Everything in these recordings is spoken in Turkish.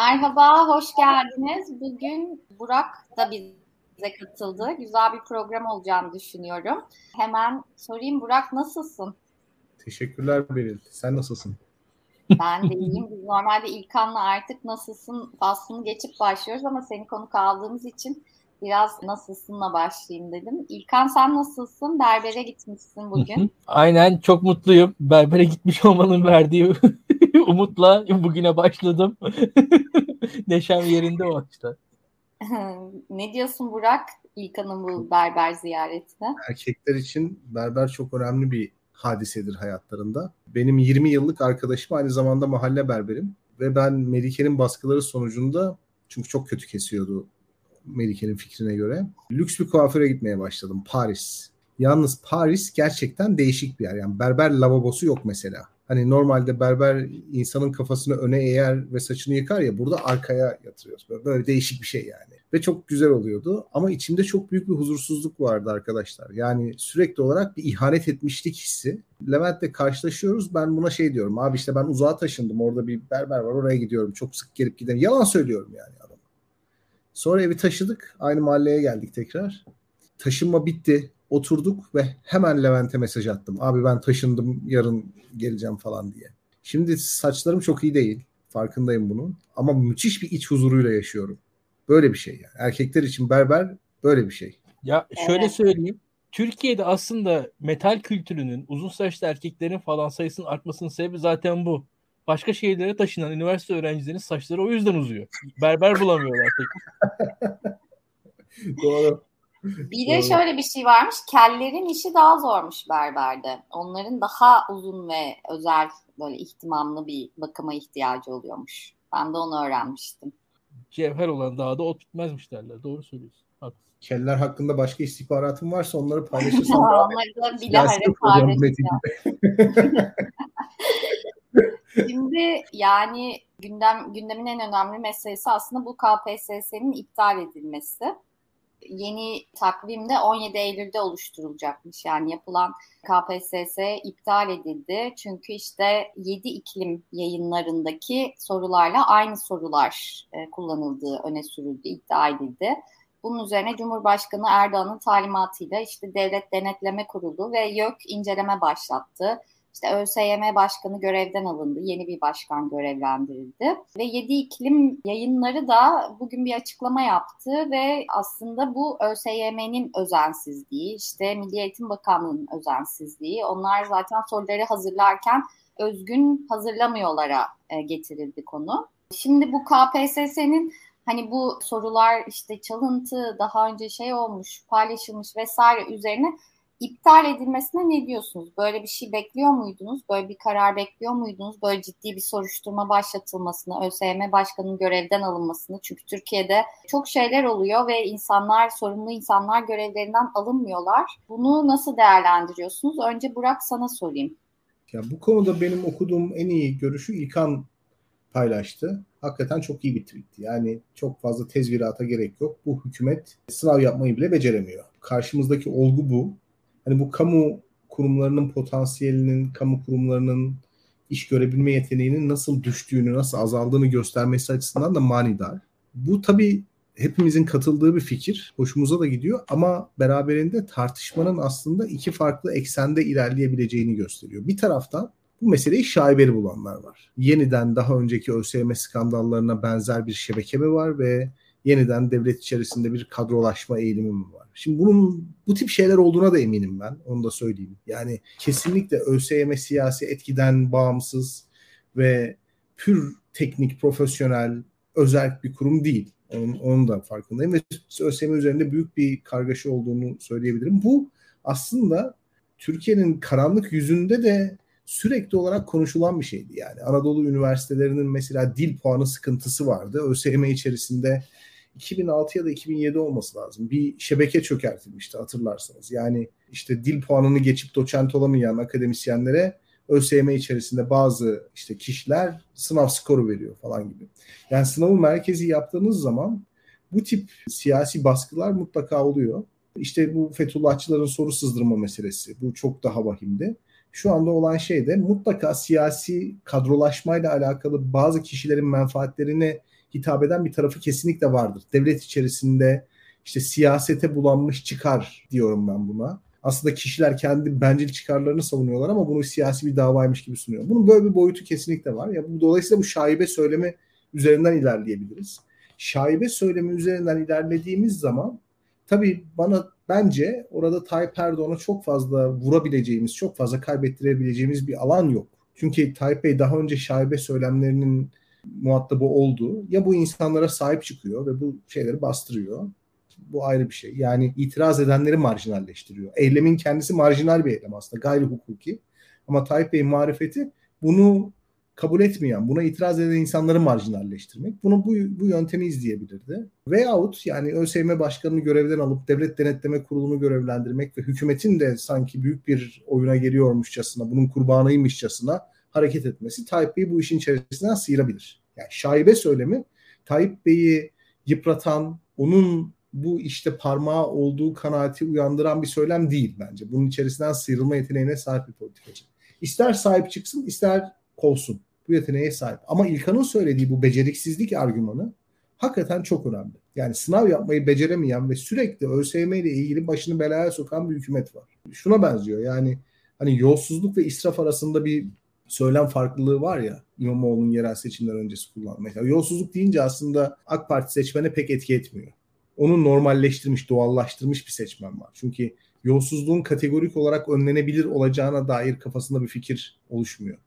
Merhaba, hoş geldiniz. Bugün Burak da bize katıldı. Güzel bir program olacağını düşünüyorum. Hemen sorayım Burak nasılsın? Teşekkürler Beril. Sen nasılsın? Ben de iyiyim. Biz normalde İlkan'la artık nasılsın faslını geçip başlıyoruz ama seni konuk aldığımız için biraz nasılsınla başlayayım dedim. İlkan sen nasılsın? Berbere gitmişsin bugün. Aynen çok mutluyum. Berbere gitmiş olmanın verdiği umutla bugüne başladım. Neşem yerinde o açıdan. ne diyorsun Burak İlkan'ın bu berber ziyaretine? Erkekler için berber çok önemli bir hadisedir hayatlarında. Benim 20 yıllık arkadaşım aynı zamanda mahalle berberim. Ve ben Melike'nin baskıları sonucunda çünkü çok kötü kesiyordu Melike'nin fikrine göre. Lüks bir kuaföre gitmeye başladım Paris. Yalnız Paris gerçekten değişik bir yer. Yani berber lavabosu yok mesela. Hani normalde berber insanın kafasını öne eğer ve saçını yıkar ya burada arkaya yatırıyoruz. Böyle, böyle değişik bir şey yani. Ve çok güzel oluyordu. Ama içimde çok büyük bir huzursuzluk vardı arkadaşlar. Yani sürekli olarak bir ihanet etmişlik hissi. Levent'le karşılaşıyoruz. Ben buna şey diyorum. Abi işte ben uzağa taşındım. Orada bir berber var. Oraya gidiyorum. Çok sık gelip giderim. Yalan söylüyorum yani adama. Sonra evi taşıdık. Aynı mahalleye geldik tekrar. Taşınma bitti oturduk ve hemen Levent'e mesaj attım. Abi ben taşındım yarın geleceğim falan diye. Şimdi saçlarım çok iyi değil. Farkındayım bunun. Ama müthiş bir iç huzuruyla yaşıyorum. Böyle bir şey yani. Erkekler için berber böyle bir şey. Ya şöyle söyleyeyim. Türkiye'de aslında metal kültürünün uzun saçlı erkeklerin falan sayısının artmasının sebebi zaten bu. Başka şehirlere taşınan üniversite öğrencilerinin saçları o yüzden uzuyor. Berber bulamıyorlar tek. Doğru. Bir de şöyle bir şey varmış. Kellerin işi daha zormuş berberde. Onların daha uzun ve özel böyle ihtimamlı bir bakıma ihtiyacı oluyormuş. Ben de onu öğrenmiştim. Cevher olan daha da ot bitmezmiş derler. Doğru söylüyorsun. Haklısın. Keller hakkında başka istihbaratın varsa onları paylaşırsan. onları da bilahare paylaşacağım. Şimdi yani gündem gündemin en önemli meselesi aslında bu KPSS'nin iptal edilmesi yeni takvimde 17 Eylül'de oluşturulacakmış. Yani yapılan KPSS iptal edildi. Çünkü işte 7 iklim yayınlarındaki sorularla aynı sorular e, kullanıldığı öne sürüldü, iddia edildi. Bunun üzerine Cumhurbaşkanı Erdoğan'ın talimatıyla işte Devlet Denetleme Kurulu ve YÖK inceleme başlattı. İşte ÖSYM Başkanı görevden alındı. Yeni bir başkan görevlendirildi. Ve 7 iklim yayınları da bugün bir açıklama yaptı ve aslında bu ÖSYM'nin özensizliği, işte Milli Eğitim Bakanlığı'nın özensizliği. Onlar zaten soruları hazırlarken özgün hazırlamıyorlara e, getirildi konu. Şimdi bu KPSS'nin hani bu sorular işte çalıntı, daha önce şey olmuş, paylaşılmış vesaire üzerine iptal edilmesine ne diyorsunuz? Böyle bir şey bekliyor muydunuz? Böyle bir karar bekliyor muydunuz? Böyle ciddi bir soruşturma başlatılmasını, ÖSYM Başkanı'nın görevden alınmasını. Çünkü Türkiye'de çok şeyler oluyor ve insanlar, sorumlu insanlar görevlerinden alınmıyorlar. Bunu nasıl değerlendiriyorsunuz? Önce Burak sana sorayım. Ya bu konuda benim okuduğum en iyi görüşü İlkan paylaştı. Hakikaten çok iyi bir tweetti. Yani çok fazla tezvirata gerek yok. Bu hükümet sınav yapmayı bile beceremiyor. Karşımızdaki olgu bu hani bu kamu kurumlarının potansiyelinin, kamu kurumlarının iş görebilme yeteneğinin nasıl düştüğünü, nasıl azaldığını göstermesi açısından da manidar. Bu tabii hepimizin katıldığı bir fikir. Hoşumuza da gidiyor ama beraberinde tartışmanın aslında iki farklı eksende ilerleyebileceğini gösteriyor. Bir taraftan bu meseleyi şaibeli bulanlar var. Yeniden daha önceki ÖSYM skandallarına benzer bir şebeke mi var ve yeniden devlet içerisinde bir kadrolaşma eğilimi mi var? Şimdi bunun bu tip şeyler olduğuna da eminim ben. Onu da söyleyeyim. Yani kesinlikle ÖSYM siyasi etkiden bağımsız ve pür teknik, profesyonel, özel bir kurum değil. Onun, onun da farkındayım ve ÖSYM üzerinde büyük bir kargaşa olduğunu söyleyebilirim. Bu aslında Türkiye'nin karanlık yüzünde de sürekli olarak konuşulan bir şeydi yani. Anadolu üniversitelerinin mesela dil puanı sıkıntısı vardı. ÖSYM içerisinde 2006 ya da 2007 olması lazım. Bir şebeke çökertilmişti hatırlarsanız. Yani işte dil puanını geçip doçent olamayan akademisyenlere ÖSYM içerisinde bazı işte kişiler sınav skoru veriyor falan gibi. Yani sınavı merkezi yaptığınız zaman bu tip siyasi baskılar mutlaka oluyor. İşte bu Fethullahçıların soru sızdırma meselesi. Bu çok daha vahimdi. Şu anda olan şey de mutlaka siyasi kadrolaşmayla alakalı bazı kişilerin menfaatlerini hitap eden bir tarafı kesinlikle vardır. Devlet içerisinde işte siyasete bulanmış çıkar diyorum ben buna. Aslında kişiler kendi bencil çıkarlarını savunuyorlar ama bunu siyasi bir davaymış gibi sunuyor. Bunun böyle bir boyutu kesinlikle var. Ya bu dolayısıyla bu şaibe söylemi üzerinden ilerleyebiliriz. Şaibe söylemi üzerinden ilerlediğimiz zaman tabii bana bence orada Tayyip Erdoğan'a çok fazla vurabileceğimiz, çok fazla kaybettirebileceğimiz bir alan yok. Çünkü Tayyip Bey daha önce şaibe söylemlerinin muhatabı oldu. Ya bu insanlara sahip çıkıyor ve bu şeyleri bastırıyor. Bu ayrı bir şey. Yani itiraz edenleri marjinalleştiriyor. Eylemin kendisi marjinal bir eylem aslında. Gayri hukuki. Ama Tayyip Bey'in marifeti bunu kabul etmeyen, buna itiraz eden insanları marjinalleştirmek. Bunu bu, bu yöntemi izleyebilirdi. Veyahut yani ÖSYM başkanını görevden alıp devlet denetleme kurulunu görevlendirmek ve hükümetin de sanki büyük bir oyuna geliyormuşçasına, bunun kurbanıymışçasına hareket etmesi Tayyip Bey'i bu işin içerisinden sıyırabilir. Yani şaibe söylemi Tayyip Bey'i yıpratan, onun bu işte parmağı olduğu kanaati uyandıran bir söylem değil bence. Bunun içerisinden sıyrılma yeteneğine sahip bir politikacı. İster sahip çıksın, ister kovsun bu yeteneğe sahip. Ama İlkan'ın söylediği bu beceriksizlik argümanı hakikaten çok önemli. Yani sınav yapmayı beceremeyen ve sürekli ÖSYM ile ilgili başını belaya sokan bir hükümet var. Şuna benziyor yani hani yolsuzluk ve israf arasında bir söylem farklılığı var ya İmamoğlu'nun yerel seçimler öncesi kullandığı. Yolsuzluk deyince aslında AK Parti seçmene pek etki etmiyor. Onu normalleştirmiş, doğallaştırmış bir seçmen var. Çünkü yolsuzluğun kategorik olarak önlenebilir olacağına dair kafasında bir fikir oluşmuyor.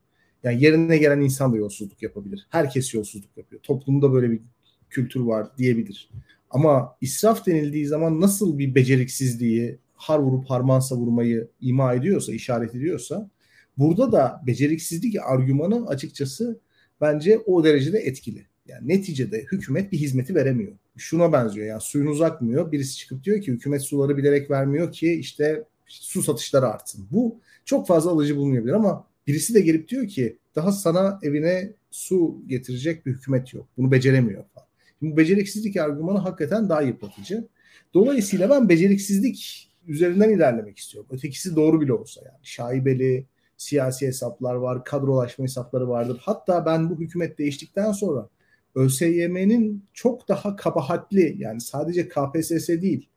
Yani yerine gelen insan da yolsuzluk yapabilir. Herkes yolsuzluk yapıyor. Toplumda böyle bir kültür var diyebilir. Ama israf denildiği zaman nasıl bir beceriksizliği, har vurup harman savurmayı ima ediyorsa, işaret ediyorsa burada da beceriksizlik argümanı açıkçası bence o derecede etkili. Yani neticede hükümet bir hizmeti veremiyor. Şuna benziyor yani suyunuz akmıyor. Birisi çıkıp diyor ki hükümet suları bilerek vermiyor ki işte su satışları artsın. Bu çok fazla alıcı bulunmayabilir ama Birisi de gelip diyor ki daha sana evine su getirecek bir hükümet yok. Bunu beceremiyor falan. Şimdi bu beceriksizlik argümanı hakikaten daha yıpratıcı. Dolayısıyla ben beceriksizlik üzerinden ilerlemek istiyorum. Ötekisi doğru bile olsa yani. Şaibeli, siyasi hesaplar var, kadrolaşma hesapları vardır. Hatta ben bu hükümet değiştikten sonra ÖSYM'nin çok daha kabahatli yani sadece KPSS değil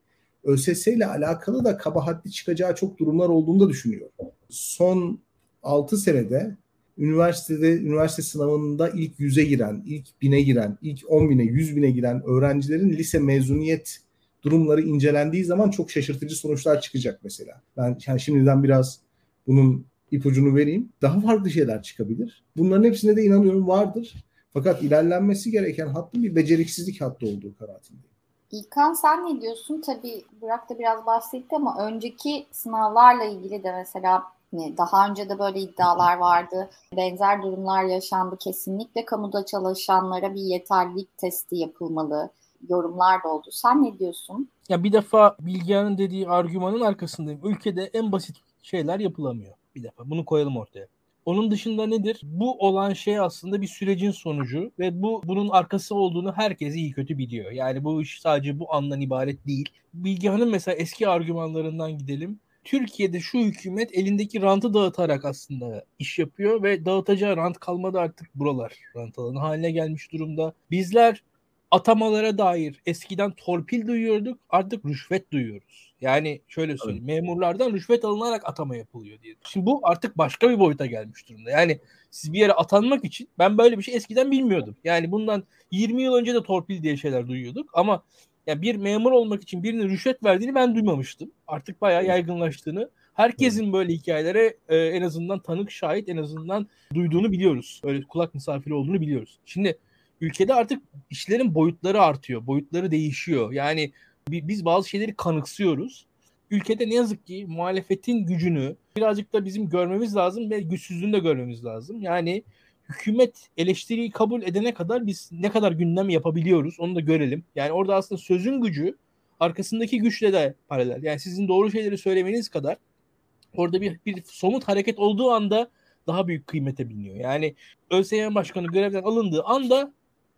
ÖSS ile alakalı da kabahatli çıkacağı çok durumlar olduğunu da düşünüyorum. Son 6 senede üniversitede üniversite sınavında ilk 100'e giren, ilk 1000'e giren, ilk 10 bine, 100 bine giren öğrencilerin lise mezuniyet durumları incelendiği zaman çok şaşırtıcı sonuçlar çıkacak mesela. Ben yani şimdiden biraz bunun ipucunu vereyim. Daha farklı şeyler çıkabilir. Bunların hepsine de inanıyorum vardır. Fakat ilerlenmesi gereken hattın bir beceriksizlik hattı olduğu kanaatindeyim. İlkan sen ne diyorsun? Tabii Burak da biraz bahsetti ama önceki sınavlarla ilgili de mesela daha önce de böyle iddialar vardı. Benzer durumlar yaşandı. Kesinlikle kamuda çalışanlara bir yeterlilik testi yapılmalı. Yorumlar da oldu. Sen ne diyorsun? Ya bir defa Bilgehan'ın dediği argümanın arkasındayım. Ülkede en basit şeyler yapılamıyor. Bir defa bunu koyalım ortaya. Onun dışında nedir? Bu olan şey aslında bir sürecin sonucu ve bu bunun arkası olduğunu herkes iyi kötü biliyor. Yani bu iş sadece bu andan ibaret değil. Bilgehan'ın mesela eski argümanlarından gidelim. Türkiye'de şu hükümet elindeki rantı dağıtarak aslında iş yapıyor ve dağıtacağı rant kalmadı artık buralar rant alanı haline gelmiş durumda. Bizler atamalara dair eskiden torpil duyuyorduk artık rüşvet duyuyoruz. Yani şöyle söyleyeyim evet. memurlardan rüşvet alınarak atama yapılıyor diye. Şimdi bu artık başka bir boyuta gelmiş durumda. Yani siz bir yere atanmak için ben böyle bir şey eskiden bilmiyordum. Yani bundan 20 yıl önce de torpil diye şeyler duyuyorduk ama ya bir memur olmak için birinin rüşvet verdiğini ben duymamıştım. Artık bayağı yaygınlaştığını, herkesin böyle hikayelere e, en azından tanık şahit en azından duyduğunu biliyoruz. Öyle kulak misafiri olduğunu biliyoruz. Şimdi ülkede artık işlerin boyutları artıyor, boyutları değişiyor. Yani biz bazı şeyleri kanıksıyoruz. Ülkede ne yazık ki muhalefetin gücünü birazcık da bizim görmemiz lazım ve güçsüzlüğünü de görmemiz lazım. Yani hükümet eleştiriyi kabul edene kadar biz ne kadar gündem yapabiliyoruz onu da görelim. Yani orada aslında sözün gücü arkasındaki güçle de paralel. Yani sizin doğru şeyleri söylemeniz kadar orada bir, bir somut hareket olduğu anda daha büyük kıymete biniyor. Yani ÖSYM Başkanı görevden alındığı anda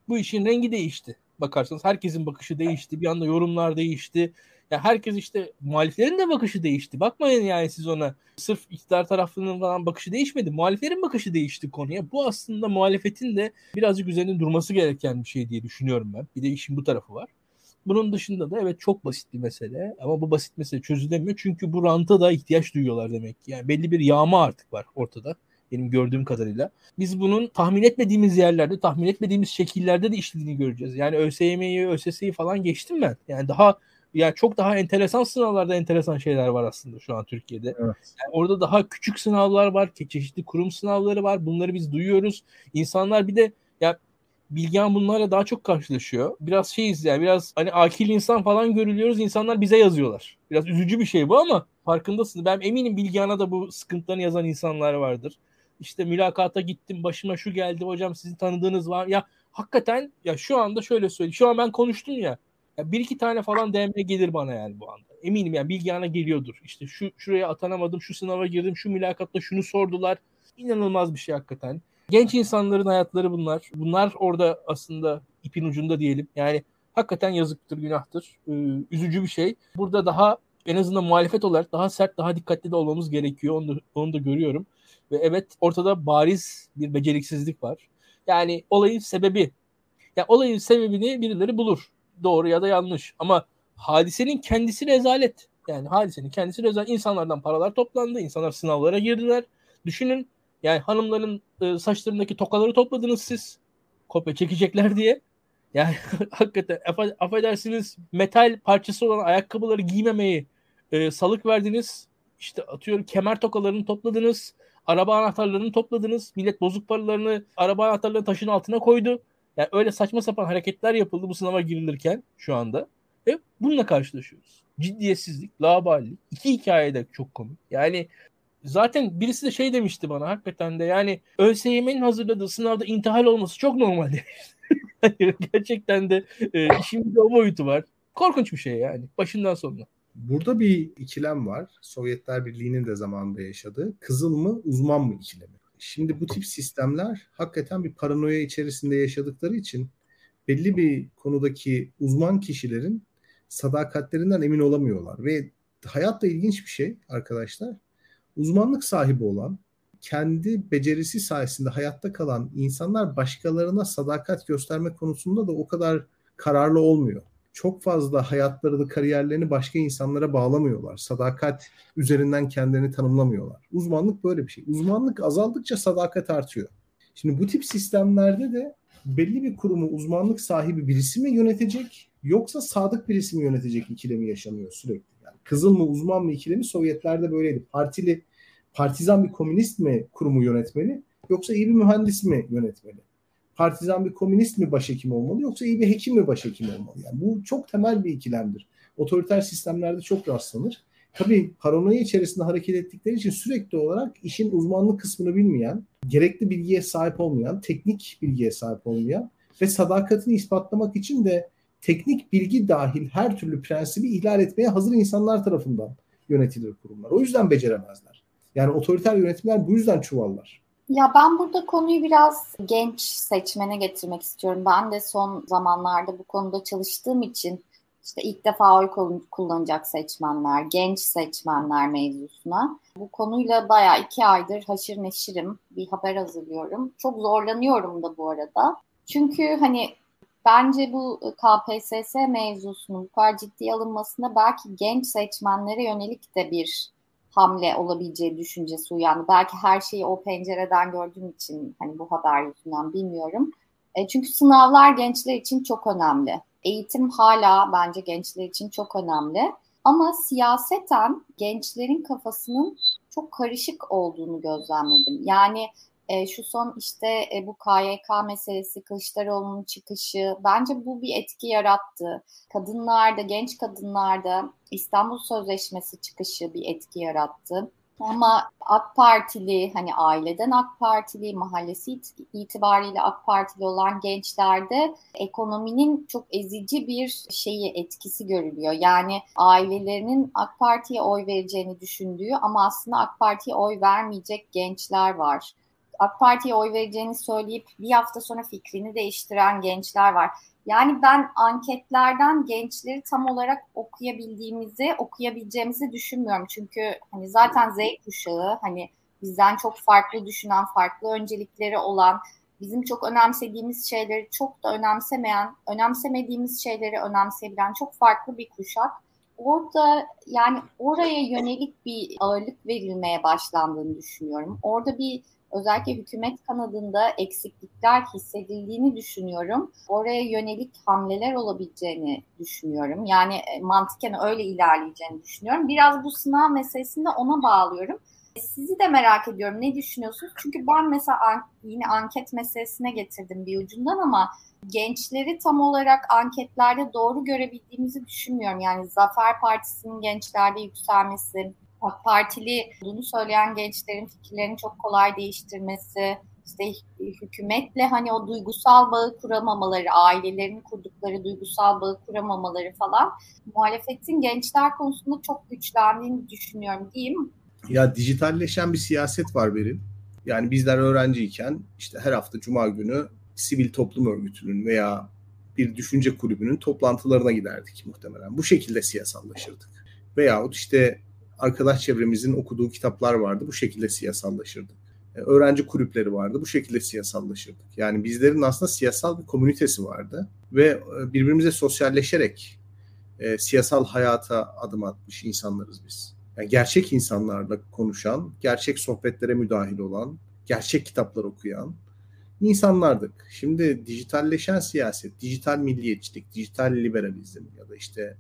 bu işin rengi değişti. Bakarsanız herkesin bakışı değişti. Bir anda yorumlar değişti. Ya herkes işte muhaliflerin de bakışı değişti. Bakmayın yani siz ona. Sırf iktidar tarafının falan bakışı değişmedi. Muhaliflerin bakışı değişti konuya. Bu aslında muhalefetin de birazcık üzerinde durması gereken bir şey diye düşünüyorum ben. Bir de işin bu tarafı var. Bunun dışında da evet çok basit bir mesele ama bu basit mesele çözülemiyor çünkü bu ranta da ihtiyaç duyuyorlar demek ki. Yani belli bir yağma artık var ortada benim gördüğüm kadarıyla. Biz bunun tahmin etmediğimiz yerlerde, tahmin etmediğimiz şekillerde de işlediğini göreceğiz. Yani ÖSYM'yi, ÖSS'yi falan geçtim ben. Yani daha yani çok daha enteresan sınavlarda enteresan şeyler var aslında şu an Türkiye'de. Evet. Yani orada daha küçük sınavlar var, çeşitli kurum sınavları var. Bunları biz duyuyoruz. İnsanlar bir de ya Bilgehan bunlarla daha çok karşılaşıyor. Biraz şeyiz yani biraz hani akil insan falan görülüyoruz. İnsanlar bize yazıyorlar. Biraz üzücü bir şey bu ama farkındasın. Ben eminim Bilgehan'a da bu sıkıntılarını yazan insanlar vardır. İşte mülakata gittim başıma şu geldi hocam sizin tanıdığınız var. Ya hakikaten ya şu anda şöyle söyleyeyim. Şu an ben konuştum ya. ya bir iki tane falan DM gelir bana yani bu anda. Eminim yani Bilgehan'a geliyordur. İşte şu şuraya atanamadım, şu sınava girdim, şu mülakatta şunu sordular. İnanılmaz bir şey hakikaten. Genç insanların hayatları bunlar. Bunlar orada aslında ipin ucunda diyelim. Yani hakikaten yazıktır, günahtır. Ee, üzücü bir şey. Burada daha en azından muhalefet olarak daha sert, daha dikkatli de olmamız gerekiyor. Onu da, onu da görüyorum. Ve evet ortada bariz bir beceriksizlik var. Yani olayın sebebi, yani olayın sebebini birileri bulur. Doğru ya da yanlış. Ama hadisenin kendisi rezalet. Yani hadisenin kendisi rezalet. İnsanlardan paralar toplandı. insanlar sınavlara girdiler. Düşünün yani hanımların e, saçlarındaki tokaları topladınız siz. Kopya çekecekler diye. Yani hakikaten affedersiniz metal parçası olan ayakkabıları giymemeyi e, salık verdiniz. İşte atıyorum kemer tokalarını topladınız. Araba anahtarlarını topladınız. Millet bozuk paralarını araba anahtarlarını taşın altına koydu. Yani öyle saçma sapan hareketler yapıldı bu sınava girilirken şu anda. Ve bununla karşılaşıyoruz. Ciddiyetsizlik, laballik. İki hikaye de çok komik. Yani zaten birisi de şey demişti bana hakikaten de yani ÖSYM'nin hazırladığı sınavda intihal olması çok normal demişti. Gerçekten de e, işin bir o boyutu var. Korkunç bir şey yani başından sonuna. Burada bir ikilem var. Sovyetler Birliği'nin de zamanında yaşadığı. Kızıl mı uzman mı ikilemi. Şimdi bu tip sistemler hakikaten bir paranoya içerisinde yaşadıkları için belli bir konudaki uzman kişilerin sadakatlerinden emin olamıyorlar. Ve hayatta ilginç bir şey arkadaşlar uzmanlık sahibi olan, kendi becerisi sayesinde hayatta kalan insanlar başkalarına sadakat gösterme konusunda da o kadar kararlı olmuyor. Çok fazla hayatlarını, kariyerlerini başka insanlara bağlamıyorlar. Sadakat üzerinden kendilerini tanımlamıyorlar. Uzmanlık böyle bir şey. Uzmanlık azaldıkça sadakat artıyor. Şimdi bu tip sistemlerde de belli bir kurumu uzmanlık sahibi birisi mi yönetecek yoksa sadık birisi mi yönetecek ikilemi yaşanıyor sürekli. Yani kızıl mı uzman mı ikilemi Sovyetlerde böyleydi. Partili partizan bir komünist mi kurumu yönetmeli yoksa iyi bir mühendis mi yönetmeli? Partizan bir komünist mi başhekim olmalı yoksa iyi bir hekim mi başhekim olmalı? Yani bu çok temel bir ikilemdir. Otoriter sistemlerde çok rastlanır. Tabii paranoya içerisinde hareket ettikleri için sürekli olarak işin uzmanlık kısmını bilmeyen, gerekli bilgiye sahip olmayan, teknik bilgiye sahip olmayan ve sadakatini ispatlamak için de teknik bilgi dahil her türlü prensibi ihlal etmeye hazır insanlar tarafından yönetilir kurumlar. O yüzden beceremezler. Yani otoriter yönetimler bu yüzden çuvallar. Ya ben burada konuyu biraz genç seçmene getirmek istiyorum. Ben de son zamanlarda bu konuda çalıştığım için işte ilk defa oy kullanacak seçmenler, genç seçmenler mevzusuna. Bu konuyla bayağı iki aydır haşır neşirim. Bir haber hazırlıyorum. Çok zorlanıyorum da bu arada. Çünkü hani bence bu KPSS mevzusunun bu kadar ciddiye alınmasında belki genç seçmenlere yönelik de bir hamle olabileceği düşüncesi uyandı. Belki her şeyi o pencereden gördüğüm için hani bu haber yüzünden bilmiyorum. E, çünkü sınavlar gençler için çok önemli. Eğitim hala bence gençler için çok önemli. Ama siyaseten gençlerin kafasının çok karışık olduğunu gözlemledim. Yani e, şu son işte e, bu KYK meselesi, Kılıçdaroğlu'nun çıkışı bence bu bir etki yarattı. Kadınlarda, genç kadınlarda İstanbul Sözleşmesi çıkışı bir etki yarattı. Ama AK Partili hani aileden AK Partili mahallesi itibariyle AK Partili olan gençlerde ekonominin çok ezici bir şeyi etkisi görülüyor. Yani ailelerinin AK Parti'ye oy vereceğini düşündüğü ama aslında AK Parti'ye oy vermeyecek gençler var AK Parti'ye oy vereceğini söyleyip bir hafta sonra fikrini değiştiren gençler var. Yani ben anketlerden gençleri tam olarak okuyabildiğimizi, okuyabileceğimizi düşünmüyorum. Çünkü hani zaten Z kuşağı hani bizden çok farklı düşünen, farklı öncelikleri olan, bizim çok önemsediğimiz şeyleri çok da önemsemeyen, önemsemediğimiz şeyleri önemseyebilen çok farklı bir kuşak. Orada yani oraya yönelik bir ağırlık verilmeye başlandığını düşünüyorum. Orada bir özellikle hükümet kanadında eksiklikler hissedildiğini düşünüyorum. Oraya yönelik hamleler olabileceğini düşünüyorum. Yani e, mantıken öyle ilerleyeceğini düşünüyorum. Biraz bu sınav meselesini de ona bağlıyorum. Sizi de merak ediyorum. Ne düşünüyorsunuz? Çünkü ben mesela yine anket meselesine getirdim bir ucundan ama gençleri tam olarak anketlerde doğru görebildiğimizi düşünmüyorum. Yani Zafer Partisi'nin gençlerde yükselmesi, AK Partili olduğunu söyleyen gençlerin fikirlerini çok kolay değiştirmesi, işte hükümetle hani o duygusal bağı kuramamaları, ailelerin kurdukları duygusal bağı kuramamaları falan muhalefetin gençler konusunda çok güçlendiğini düşünüyorum diyeyim. Ya dijitalleşen bir siyaset var Beril. Yani bizler öğrenciyken işte her hafta cuma günü sivil toplum örgütünün veya bir düşünce kulübünün toplantılarına giderdik muhtemelen. Bu şekilde siyasallaşırdık. Veyahut işte arkadaş çevremizin okuduğu kitaplar vardı. Bu şekilde siyasallaşırdık. E, öğrenci kulüpleri vardı. Bu şekilde siyasallaşırdık. Yani bizlerin aslında siyasal bir komünitesi vardı ve e, birbirimize sosyalleşerek e, siyasal hayata adım atmış insanlarız biz. Yani gerçek insanlarla konuşan, gerçek sohbetlere müdahil olan, gerçek kitaplar okuyan insanlardık. Şimdi dijitalleşen siyaset, dijital milliyetçilik, dijital liberalizm ya da işte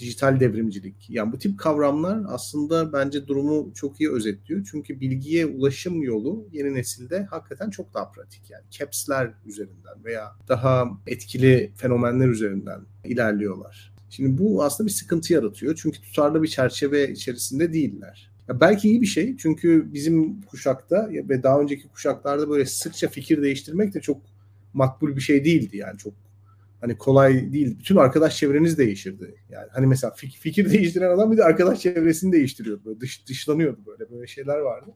dijital devrimcilik. Yani bu tip kavramlar aslında bence durumu çok iyi özetliyor. Çünkü bilgiye ulaşım yolu yeni nesilde hakikaten çok daha pratik. Yani caps'ler üzerinden veya daha etkili fenomenler üzerinden ilerliyorlar. Şimdi bu aslında bir sıkıntı yaratıyor. Çünkü tutarlı bir çerçeve içerisinde değiller. Ya belki iyi bir şey çünkü bizim kuşakta ve daha önceki kuşaklarda böyle sıkça fikir değiştirmek de çok makbul bir şey değildi. Yani çok hani kolay değil. Bütün arkadaş çevreniz değişirdi. Yani hani mesela fik- fikir değiştiren adam bir de arkadaş çevresini değiştiriyordu. Böyle dış, dışlanıyordu böyle böyle şeyler vardı.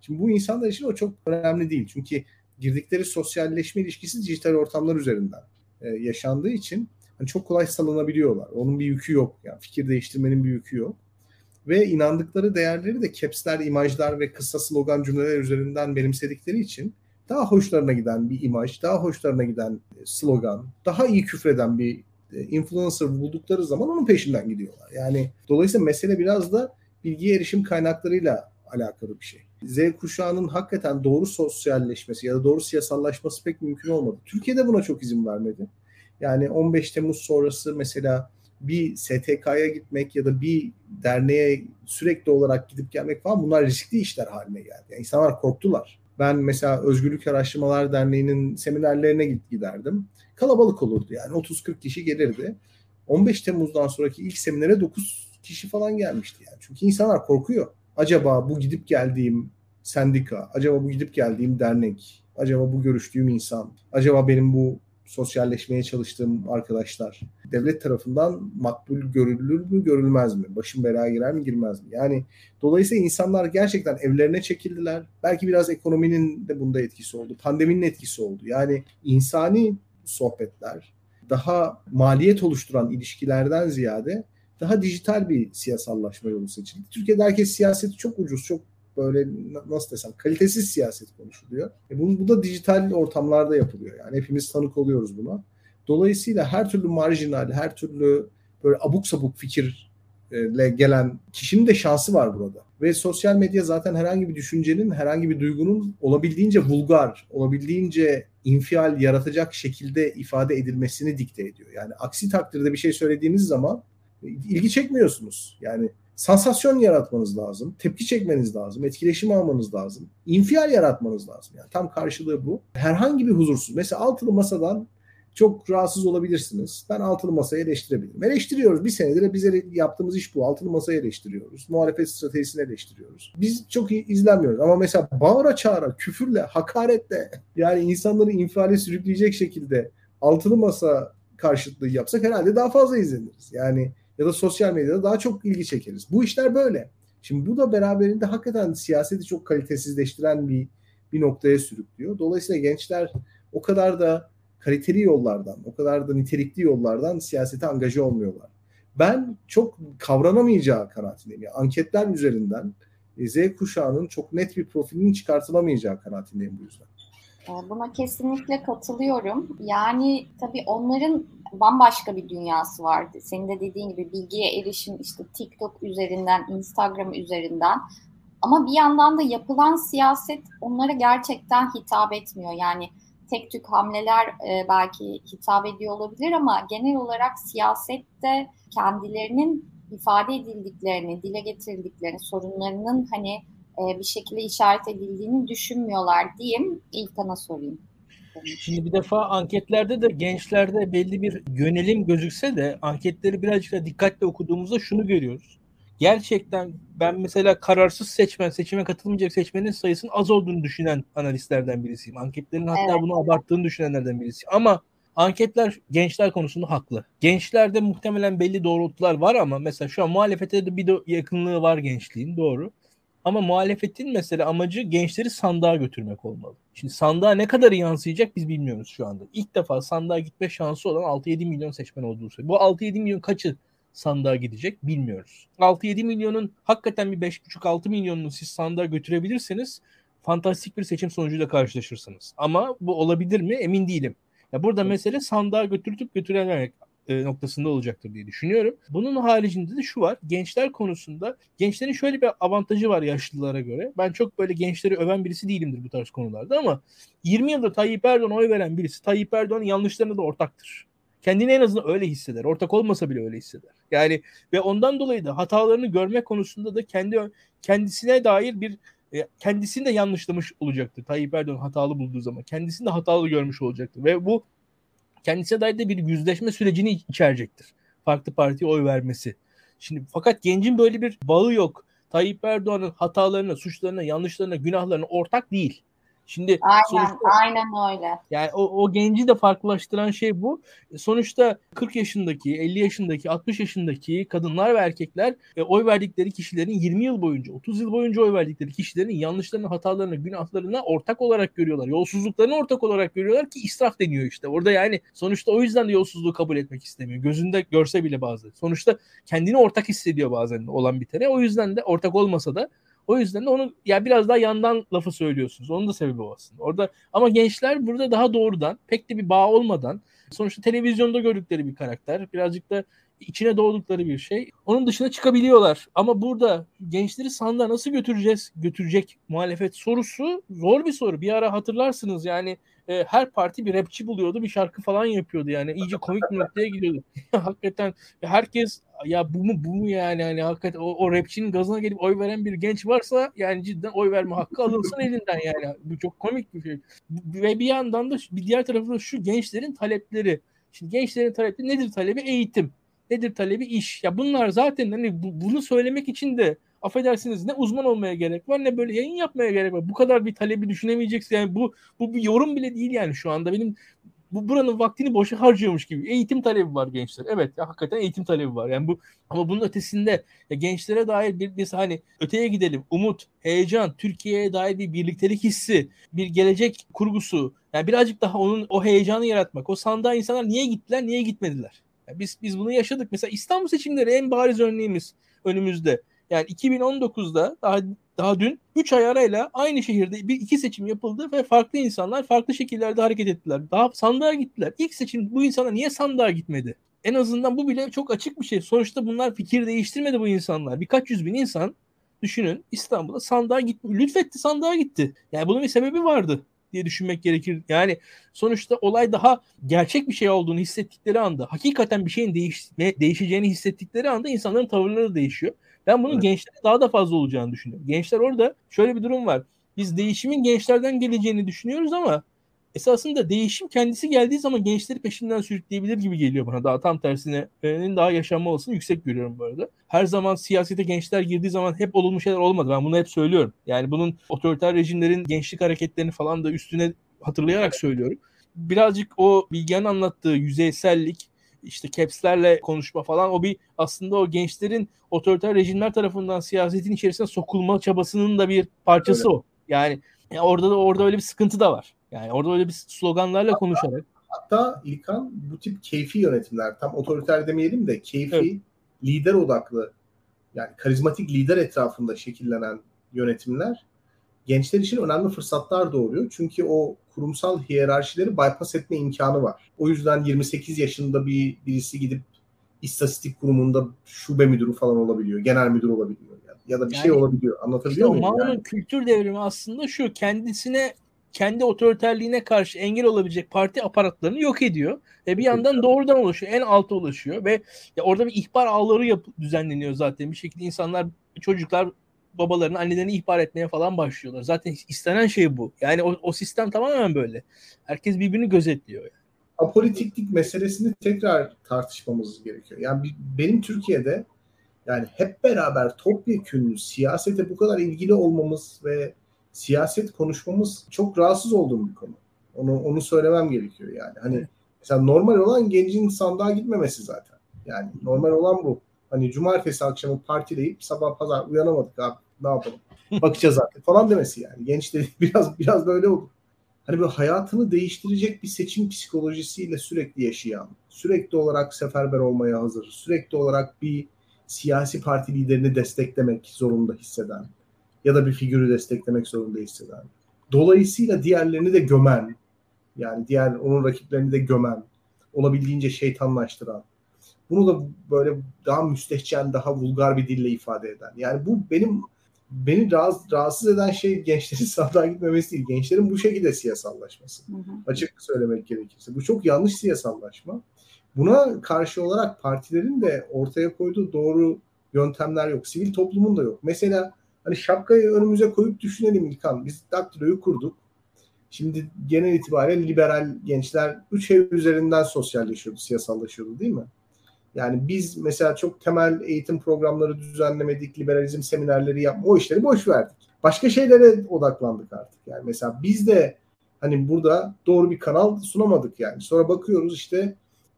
Şimdi bu insanlar için o çok önemli değil. Çünkü girdikleri sosyalleşme ilişkisi dijital ortamlar üzerinden e, yaşandığı için hani çok kolay salınabiliyorlar. Onun bir yükü yok. Yani fikir değiştirmenin bir yükü yok. Ve inandıkları değerleri de capsler, imajlar ve kısa slogan cümleler üzerinden benimsedikleri için daha hoşlarına giden bir imaj, daha hoşlarına giden e, slogan, daha iyi küfreden bir e, influencer buldukları zaman onun peşinden gidiyorlar. Yani dolayısıyla mesele biraz da bilgiye erişim kaynaklarıyla alakalı bir şey. Z kuşağının hakikaten doğru sosyalleşmesi ya da doğru siyasallaşması pek mümkün olmadı. Türkiye'de buna çok izin vermedi. Yani 15 Temmuz sonrası mesela bir STK'ya gitmek ya da bir derneğe sürekli olarak gidip gelmek falan bunlar riskli işler haline geldi. Yani insanlar korktular. Ben mesela Özgürlük Araştırmalar Derneği'nin seminerlerine giderdim. Kalabalık olurdu yani 30-40 kişi gelirdi. 15 Temmuz'dan sonraki ilk seminere 9 kişi falan gelmişti yani. Çünkü insanlar korkuyor. Acaba bu gidip geldiğim sendika, acaba bu gidip geldiğim dernek, acaba bu görüştüğüm insan, acaba benim bu sosyalleşmeye çalıştığım arkadaşlar devlet tarafından makbul görülür mü görülmez mi? Başım belaya girer mi girmez mi? Yani dolayısıyla insanlar gerçekten evlerine çekildiler. Belki biraz ekonominin de bunda etkisi oldu. Pandeminin etkisi oldu. Yani insani sohbetler daha maliyet oluşturan ilişkilerden ziyade daha dijital bir siyasallaşma yolu seçildi. Türkiye'de herkes siyaseti çok ucuz, çok böyle nasıl desem kalitesiz siyaset konuşuluyor. E bu, bu da dijital ortamlarda yapılıyor. Yani hepimiz tanık oluyoruz buna. Dolayısıyla her türlü marjinal, her türlü böyle abuk sabuk fikirle gelen kişinin de şansı var burada. Ve sosyal medya zaten herhangi bir düşüncenin, herhangi bir duygunun olabildiğince vulgar, olabildiğince infial yaratacak şekilde ifade edilmesini dikte ediyor. Yani aksi takdirde bir şey söylediğiniz zaman ilgi çekmiyorsunuz. Yani sansasyon yaratmanız lazım, tepki çekmeniz lazım, etkileşim almanız lazım, infial yaratmanız lazım. Yani tam karşılığı bu. Herhangi bir huzursuz. Mesela altılı masadan çok rahatsız olabilirsiniz. Ben altılı masayı eleştirebilirim. Eleştiriyoruz. Bir senedir bize yaptığımız iş bu. Altılı masayı eleştiriyoruz. Muhalefet stratejisini eleştiriyoruz. Biz çok iyi izlenmiyoruz. Ama mesela bağıra çağıra, küfürle, hakaretle yani insanları infiale sürükleyecek şekilde altılı masa karşıtlığı yapsak herhalde daha fazla izleniriz. Yani ya da sosyal medyada daha çok ilgi çekeriz. Bu işler böyle. Şimdi bu da beraberinde hakikaten siyaseti çok kalitesizleştiren bir bir noktaya sürüklüyor. Dolayısıyla gençler o kadar da kaliteli yollardan, o kadar da nitelikli yollardan siyasete angaje olmuyorlar. Ben çok kavranamayacağı kanaatindeyim. Yani anketler üzerinden e, Z kuşağının çok net bir profilinin çıkartılamayacağı kanaatindeyim bu yüzden. E, buna kesinlikle katılıyorum. Yani tabii onların bambaşka bir dünyası vardı. Senin de dediğin gibi bilgiye erişim işte TikTok üzerinden, Instagram üzerinden. Ama bir yandan da yapılan siyaset onlara gerçekten hitap etmiyor. Yani tek tük hamleler e, belki hitap ediyor olabilir ama genel olarak siyasette kendilerinin ifade edildiklerini, dile getirdiklerini, sorunlarının hani e, bir şekilde işaret edildiğini düşünmüyorlar diyeyim. İlkan'a sorayım. Şimdi bir defa anketlerde de gençlerde belli bir yönelim gözükse de anketleri birazcık da dikkatle okuduğumuzda şunu görüyoruz. Gerçekten ben mesela kararsız seçmen, seçime katılmayacak seçmenin sayısının az olduğunu düşünen analistlerden birisiyim. Anketlerin hatta evet. bunu abarttığını düşünenlerden birisiyim. Ama anketler gençler konusunda haklı. Gençlerde muhtemelen belli doğrultular var ama mesela şu an muhalefete de bir yakınlığı var gençliğin doğru. Ama muhalefetin mesela amacı gençleri sandığa götürmek olmalı. Şimdi sandığa ne kadar yansıyacak biz bilmiyoruz şu anda. İlk defa sandığa gitme şansı olan 6-7 milyon seçmen olduğu söyleniyor. Bu 6-7 milyon kaçı sandığa gidecek bilmiyoruz. 6-7 milyonun hakikaten bir 5,5-6 milyonunu siz sandığa götürebilirseniz fantastik bir seçim sonucuyla karşılaşırsınız. Ama bu olabilir mi emin değilim. Ya burada mesele sandığa götürtüp götürememek e, noktasında olacaktır diye düşünüyorum. Bunun haricinde de şu var. Gençler konusunda gençlerin şöyle bir avantajı var yaşlılara göre. Ben çok böyle gençleri öven birisi değilimdir bu tarz konularda ama 20 yıldır Tayyip Erdoğan oy veren birisi Tayyip Erdoğan'ın yanlışlarına da ortaktır. Kendini en azından öyle hisseder. Ortak olmasa bile öyle hisseder. Yani ve ondan dolayı da hatalarını görme konusunda da kendi kendisine dair bir e, kendisini de yanlışlamış olacaktır. Tayyip Erdoğan hatalı bulduğu zaman kendisini de hatalı görmüş olacaktır. Ve bu kendisine dair de bir yüzleşme sürecini içerecektir. Farklı partiye oy vermesi. Şimdi fakat gencin böyle bir bağı yok. Tayyip Erdoğan'ın hatalarına, suçlarına, yanlışlarına, günahlarına ortak değil. Şimdi aynen, sonuçta, aynen öyle. Yani o, o genci de farklılaştıran şey bu. Sonuçta 40 yaşındaki, 50 yaşındaki, 60 yaşındaki kadınlar ve erkekler e, oy verdikleri kişilerin 20 yıl boyunca, 30 yıl boyunca oy verdikleri kişilerin yanlışlarını, hatalarını, günahlarına ortak olarak görüyorlar. Yolsuzluklarını ortak olarak görüyorlar ki israf deniyor işte. Orada yani sonuçta o yüzden de yolsuzluğu kabul etmek istemiyor. Gözünde görse bile bazı. Sonuçta kendini ortak hissediyor bazen olan bitene. O yüzden de ortak olmasa da o yüzden de onu ya biraz daha yandan lafı söylüyorsunuz. Onun da sebebi o aslında. Orada ama gençler burada daha doğrudan pek de bir bağ olmadan sonuçta televizyonda gördükleri bir karakter. Birazcık da içine doğdukları bir şey. Onun dışına çıkabiliyorlar. Ama burada gençleri sandığa nasıl götüreceğiz? Götürecek muhalefet sorusu zor bir soru. Bir ara hatırlarsınız yani e, her parti bir rapçi buluyordu, bir şarkı falan yapıyordu yani. iyice komik bir noktaya gidiyordu. hakikaten herkes ya bu mu bu mu yani hani hakikaten o, o rapçinin gazına gelip oy veren bir genç varsa yani cidden oy verme hakkı alınsın elinden yani. Bu çok komik bir şey. Ve bir yandan da bir diğer tarafta şu gençlerin talepleri. Şimdi gençlerin talepleri nedir talebi? Eğitim. Nedir talebi? iş. Ya bunlar zaten hani bu, bunu söylemek için de affedersiniz ne uzman olmaya gerek var ne böyle yayın yapmaya gerek var. Bu kadar bir talebi düşünemeyeceksin. Yani bu bu bir yorum bile değil yani şu anda benim bu buranın vaktini boşa harcıyormuş gibi. Eğitim talebi var gençler. Evet ya, hakikaten eğitim talebi var. Yani bu ama bunun ötesinde ya gençlere dair bir, bir hani öteye gidelim. Umut, heyecan, Türkiye'ye dair bir birliktelik hissi, bir gelecek kurgusu. Yani birazcık daha onun o heyecanı yaratmak. O sandığa insanlar niye gittiler, niye gitmediler? Yani biz biz bunu yaşadık. Mesela İstanbul seçimleri en bariz örneğimiz önümüzde. Yani 2019'da daha daha dün 3 ay arayla aynı şehirde bir iki seçim yapıldı ve farklı insanlar farklı şekillerde hareket ettiler. Daha sandığa gittiler. İlk seçim bu insana niye sandığa gitmedi? En azından bu bile çok açık bir şey. Sonuçta bunlar fikir değiştirmedi bu insanlar. Birkaç yüz bin insan düşünün İstanbul'a sandığa gitti. Lütfetti sandığa gitti. Yani bunun bir sebebi vardı diye düşünmek gerekir. Yani sonuçta olay daha gerçek bir şey olduğunu hissettikleri anda, hakikaten bir şeyin değiş değişeceğini hissettikleri anda insanların tavırları değişiyor. Ben bunun evet. gençlere daha da fazla olacağını düşünüyorum. Gençler orada şöyle bir durum var. Biz değişimin gençlerden geleceğini düşünüyoruz ama esasında değişim kendisi geldiği zaman gençleri peşinden sürükleyebilir gibi geliyor bana. Daha tam tersine daha yaşanma olasılığını yüksek görüyorum bu arada. Her zaman siyasete gençler girdiği zaman hep olumlu şeyler olmadı. Ben bunu hep söylüyorum. Yani bunun otoriter rejimlerin gençlik hareketlerini falan da üstüne hatırlayarak söylüyorum. Birazcık o Bilge'nin anlattığı yüzeysellik, işte caps'lerle konuşma falan o bir aslında o gençlerin otoriter rejimler tarafından siyasetin içerisine sokulma çabasının da bir parçası evet. o. Yani Yani orada da orada öyle bir sıkıntı da var. Yani orada öyle bir sloganlarla konuşarak. Hatta İlkan bu tip keyfi yönetimler tam otoriter demeyelim de keyfi evet. lider odaklı yani karizmatik lider etrafında şekillenen yönetimler gençler için önemli fırsatlar doğuruyor. Çünkü o kurumsal hiyerarşileri bypass etme imkanı var. O yüzden 28 yaşında bir birisi gidip istatistik kurumunda şube müdürü falan olabiliyor. Genel müdür olabiliyor. Yani. Ya da bir şey yani, şey olabiliyor. Anlatabiliyor işte muyum? Yani? kültür devrimi aslında şu kendisine kendi otoriterliğine karşı engel olabilecek parti aparatlarını yok ediyor. Ve bir yandan doğrudan ulaşıyor. En alta ulaşıyor ve ya orada bir ihbar ağları yap- düzenleniyor zaten. Bir şekilde insanlar, çocuklar babalarını, annelerini ihbar etmeye falan başlıyorlar. Zaten istenen şey bu. Yani o, o sistem tamamen böyle. Herkes birbirini gözetliyor. Yani. Apolitiklik meselesini tekrar tartışmamız gerekiyor. Yani benim Türkiye'de yani hep beraber topyekün siyasete bu kadar ilgili olmamız ve siyaset konuşmamız çok rahatsız olduğum bir konu. Onu onu söylemem gerekiyor yani. Hani mesela normal olan gencin sandığa gitmemesi zaten. Yani normal olan bu. Hani cumartesi akşamı partileyip sabah pazar uyanamadık abi ne yapalım bakacağız artık falan demesi yani. Genç de biraz biraz böyle oldu. Hani böyle hayatını değiştirecek bir seçim psikolojisiyle sürekli yaşayan, sürekli olarak seferber olmaya hazır, sürekli olarak bir siyasi parti liderini desteklemek zorunda hisseden ya da bir figürü desteklemek zorunda hisseden. Dolayısıyla diğerlerini de gömen, yani diğer onun rakiplerini de gömen, olabildiğince şeytanlaştıran, bunu da böyle daha müstehcen, daha vulgar bir dille ifade eden. Yani bu benim beni rahatsız, rahatsız eden şey gençlerin sandığa gitmemesi değil. Gençlerin bu şekilde siyasallaşması. Hı hı. Açık söylemek gerekirse. Bu çok yanlış siyasallaşma. Buna karşı olarak partilerin de ortaya koyduğu doğru yöntemler yok. Sivil toplumun da yok. Mesela hani şapkayı önümüze koyup düşünelim İlkan. Biz daktiloyu kurduk. Şimdi genel itibariyle liberal gençler üç ev üzerinden sosyalleşiyordu, siyasallaşıyordu değil mi? Yani biz mesela çok temel eğitim programları düzenlemedik, liberalizm seminerleri yapma, o işleri boş verdik. Başka şeylere odaklandık artık. Yani mesela biz de hani burada doğru bir kanal sunamadık yani. Sonra bakıyoruz işte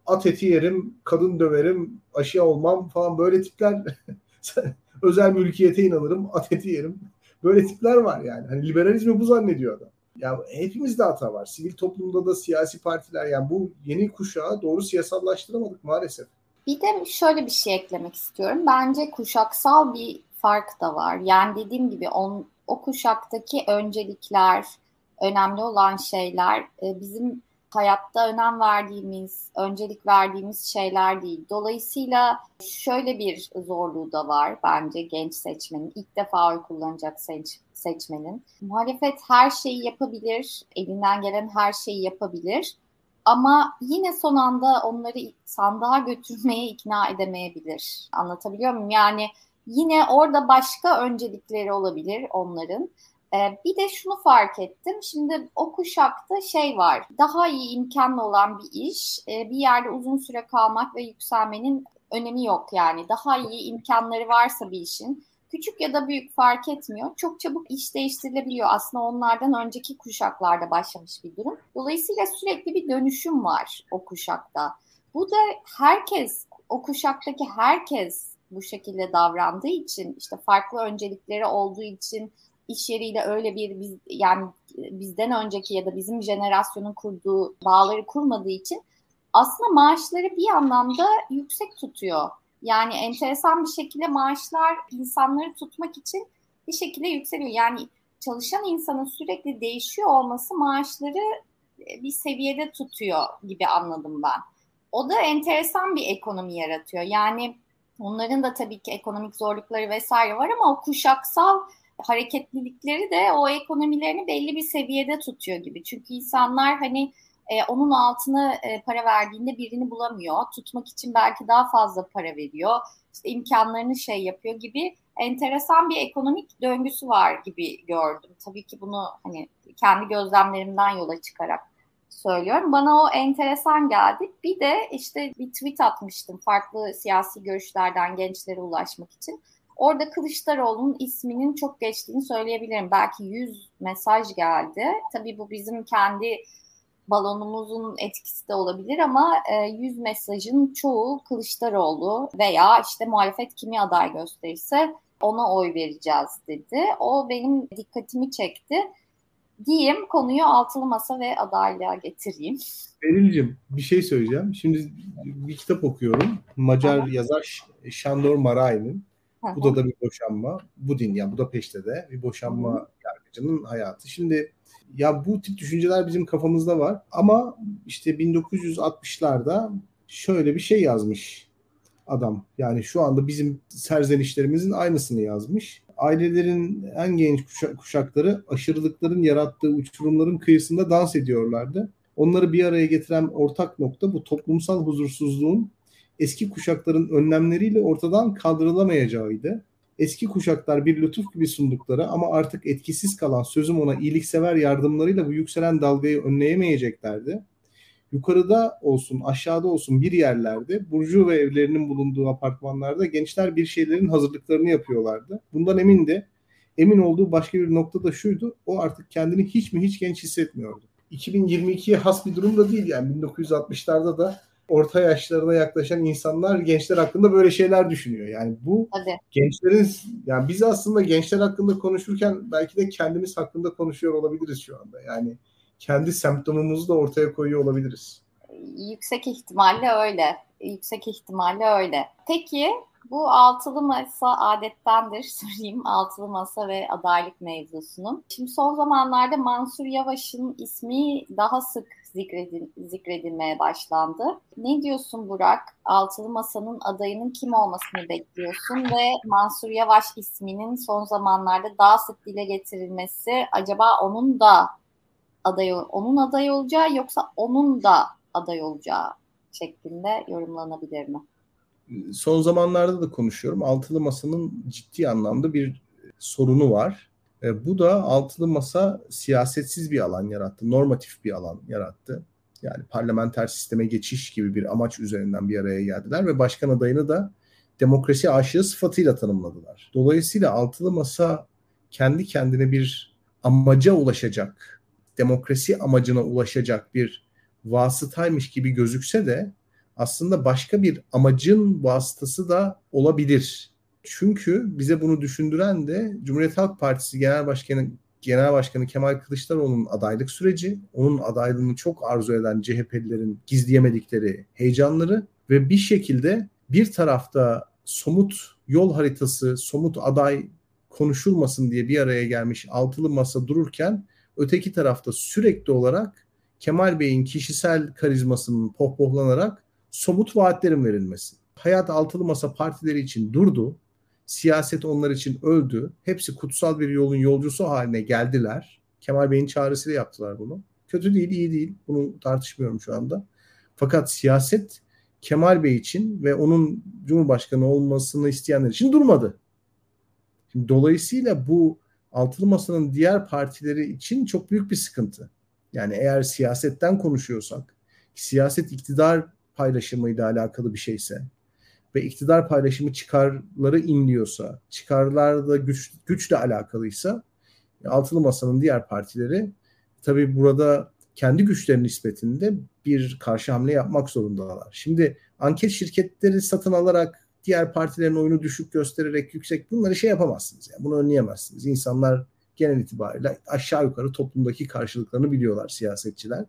at eti yerim, kadın döverim, aşıya olmam falan böyle tipler özel mülkiyete inanırım, at eti yerim. Böyle tipler var yani. Hani liberalizmi bu zannediyor adam. Ya hepimizde hata var. Sivil toplumda da siyasi partiler yani bu yeni kuşağı doğru siyasallaştıramadık maalesef. Bir de şöyle bir şey eklemek istiyorum. Bence kuşaksal bir fark da var. Yani dediğim gibi on, o kuşaktaki öncelikler, önemli olan şeyler e, bizim hayatta önem verdiğimiz, öncelik verdiğimiz şeyler değil. Dolayısıyla şöyle bir zorluğu da var bence genç seçmenin. ilk defa oy kullanacak seç, seçmenin. Muhalefet her şeyi yapabilir, elinden gelen her şeyi yapabilir. Ama yine son anda onları sandığa götürmeye ikna edemeyebilir. Anlatabiliyor muyum? Yani yine orada başka öncelikleri olabilir onların. Ee, bir de şunu fark ettim. Şimdi o kuşakta şey var. Daha iyi imkanlı olan bir iş. Ee, bir yerde uzun süre kalmak ve yükselmenin önemi yok yani. Daha iyi imkanları varsa bir işin küçük ya da büyük fark etmiyor. Çok çabuk iş değiştirilebiliyor. Aslında onlardan önceki kuşaklarda başlamış bir durum. Dolayısıyla sürekli bir dönüşüm var o kuşakta. Bu da herkes, o kuşaktaki herkes bu şekilde davrandığı için, işte farklı öncelikleri olduğu için iş yeriyle öyle bir biz, yani bizden önceki ya da bizim jenerasyonun kurduğu bağları kurmadığı için aslında maaşları bir anlamda yüksek tutuyor. Yani enteresan bir şekilde maaşlar insanları tutmak için bir şekilde yükseliyor. Yani çalışan insanın sürekli değişiyor olması maaşları e, bir seviyede tutuyor gibi anladım ben. O da enteresan bir ekonomi yaratıyor. Yani onların da tabii ki ekonomik zorlukları vesaire var ama o kuşaksal hareketlilikleri de o ekonomilerini belli bir seviyede tutuyor gibi. Çünkü insanlar hani e, onun altına e, para verdiğinde birini bulamıyor. Tutmak için belki daha fazla para veriyor. İşte imkanlarını şey yapıyor gibi enteresan bir ekonomik döngüsü var gibi gördüm. Tabii ki bunu hani kendi gözlemlerimden yola çıkarak söylüyorum. Bana o enteresan geldi. Bir de işte bir tweet atmıştım farklı siyasi görüşlerden gençlere ulaşmak için. Orada Kılıçdaroğlu'nun isminin çok geçtiğini söyleyebilirim. Belki 100 mesaj geldi. Tabii bu bizim kendi balonumuzun etkisi de olabilir ama e, yüz mesajın çoğu Kılıçdaroğlu veya işte muhalefet kimi aday gösterirse ona oy vereceğiz dedi. O benim dikkatimi çekti. diyeyim konuyu altılı masa ve adaylığa getireyim. Beril'cim bir şey söyleyeceğim. Şimdi bir kitap okuyorum. Macar Aha. yazar Şandor Maray'ın. Bu da da bir boşanma. Bu din yani Budapeşte de bir boşanma Hı. Yargıcının hayatı. Şimdi ya bu tip düşünceler bizim kafamızda var ama işte 1960'larda şöyle bir şey yazmış adam. Yani şu anda bizim serzenişlerimizin aynısını yazmış. Ailelerin en genç kuşakları aşırılıkların yarattığı uçurumların kıyısında dans ediyorlardı. Onları bir araya getiren ortak nokta bu toplumsal huzursuzluğun eski kuşakların önlemleriyle ortadan kaldırılamayacağıydı. Eski kuşaklar bir lütuf gibi sundukları ama artık etkisiz kalan sözüm ona iyiliksever yardımlarıyla bu yükselen dalgayı önleyemeyeceklerdi. Yukarıda olsun aşağıda olsun bir yerlerde Burcu ve evlerinin bulunduğu apartmanlarda gençler bir şeylerin hazırlıklarını yapıyorlardı. Bundan emindi. Emin olduğu başka bir nokta da şuydu. O artık kendini hiç mi hiç genç hissetmiyordu. 2022'ye has bir durum da değil yani 1960'larda da orta yaşlarına yaklaşan insanlar gençler hakkında böyle şeyler düşünüyor. Yani bu Hadi. gençlerin yani biz aslında gençler hakkında konuşurken belki de kendimiz hakkında konuşuyor olabiliriz şu anda. Yani kendi semptomumuzu da ortaya koyuyor olabiliriz. Yüksek ihtimalle öyle. Yüksek ihtimalle öyle. Peki bu altılı masa adettendir sorayım altılı masa ve adaylık mevzusunu. Şimdi son zamanlarda Mansur Yavaş'ın ismi daha sık zikredil, zikredilmeye başlandı. Ne diyorsun Burak? Altılı Masa'nın adayının kim olmasını bekliyorsun ve Mansur Yavaş isminin son zamanlarda daha sık dile getirilmesi acaba onun da aday onun aday olacağı yoksa onun da aday olacağı şeklinde yorumlanabilir mi? Son zamanlarda da konuşuyorum. Altılı Masa'nın ciddi anlamda bir sorunu var. E, bu da altılı masa siyasetsiz bir alan yarattı, normatif bir alan yarattı. Yani parlamenter sisteme geçiş gibi bir amaç üzerinden bir araya geldiler ve başkan adayını da demokrasi aşığı sıfatıyla tanımladılar. Dolayısıyla altılı masa kendi kendine bir amaca ulaşacak, demokrasi amacına ulaşacak bir vasıtaymış gibi gözükse de aslında başka bir amacın vasıtası da olabilir. Çünkü bize bunu düşündüren de Cumhuriyet Halk Partisi Genel Başkanı Genel Başkanı Kemal Kılıçdaroğlu'nun adaylık süreci, onun adaylığını çok arzu eden CHP'lilerin gizleyemedikleri heyecanları ve bir şekilde bir tarafta somut yol haritası, somut aday konuşulmasın diye bir araya gelmiş altılı masa dururken öteki tarafta sürekli olarak Kemal Bey'in kişisel karizmasının pohpohlanarak somut vaatlerin verilmesi. Hayat altılı masa partileri için durdu. Siyaset onlar için öldü. Hepsi kutsal bir yolun yolcusu haline geldiler. Kemal Bey'in çağrısıyla yaptılar bunu. Kötü değil, iyi değil. Bunu tartışmıyorum şu anda. Fakat siyaset Kemal Bey için ve onun Cumhurbaşkanı olmasını isteyenler için durmadı. Şimdi dolayısıyla bu altılı masanın diğer partileri için çok büyük bir sıkıntı. Yani eğer siyasetten konuşuyorsak, siyaset iktidar paylaşımıyla alakalı bir şeyse ve iktidar paylaşımı çıkarları inliyorsa, çıkarlarda güç, güçle alakalıysa altılı masanın diğer partileri tabii burada kendi güçlerinin nispetinde bir karşı hamle yapmak zorundalar. Şimdi anket şirketleri satın alarak diğer partilerin oyunu düşük göstererek yüksek bunları şey yapamazsınız. Yani bunu önleyemezsiniz. İnsanlar genel itibariyle aşağı yukarı toplumdaki karşılıklarını biliyorlar siyasetçiler.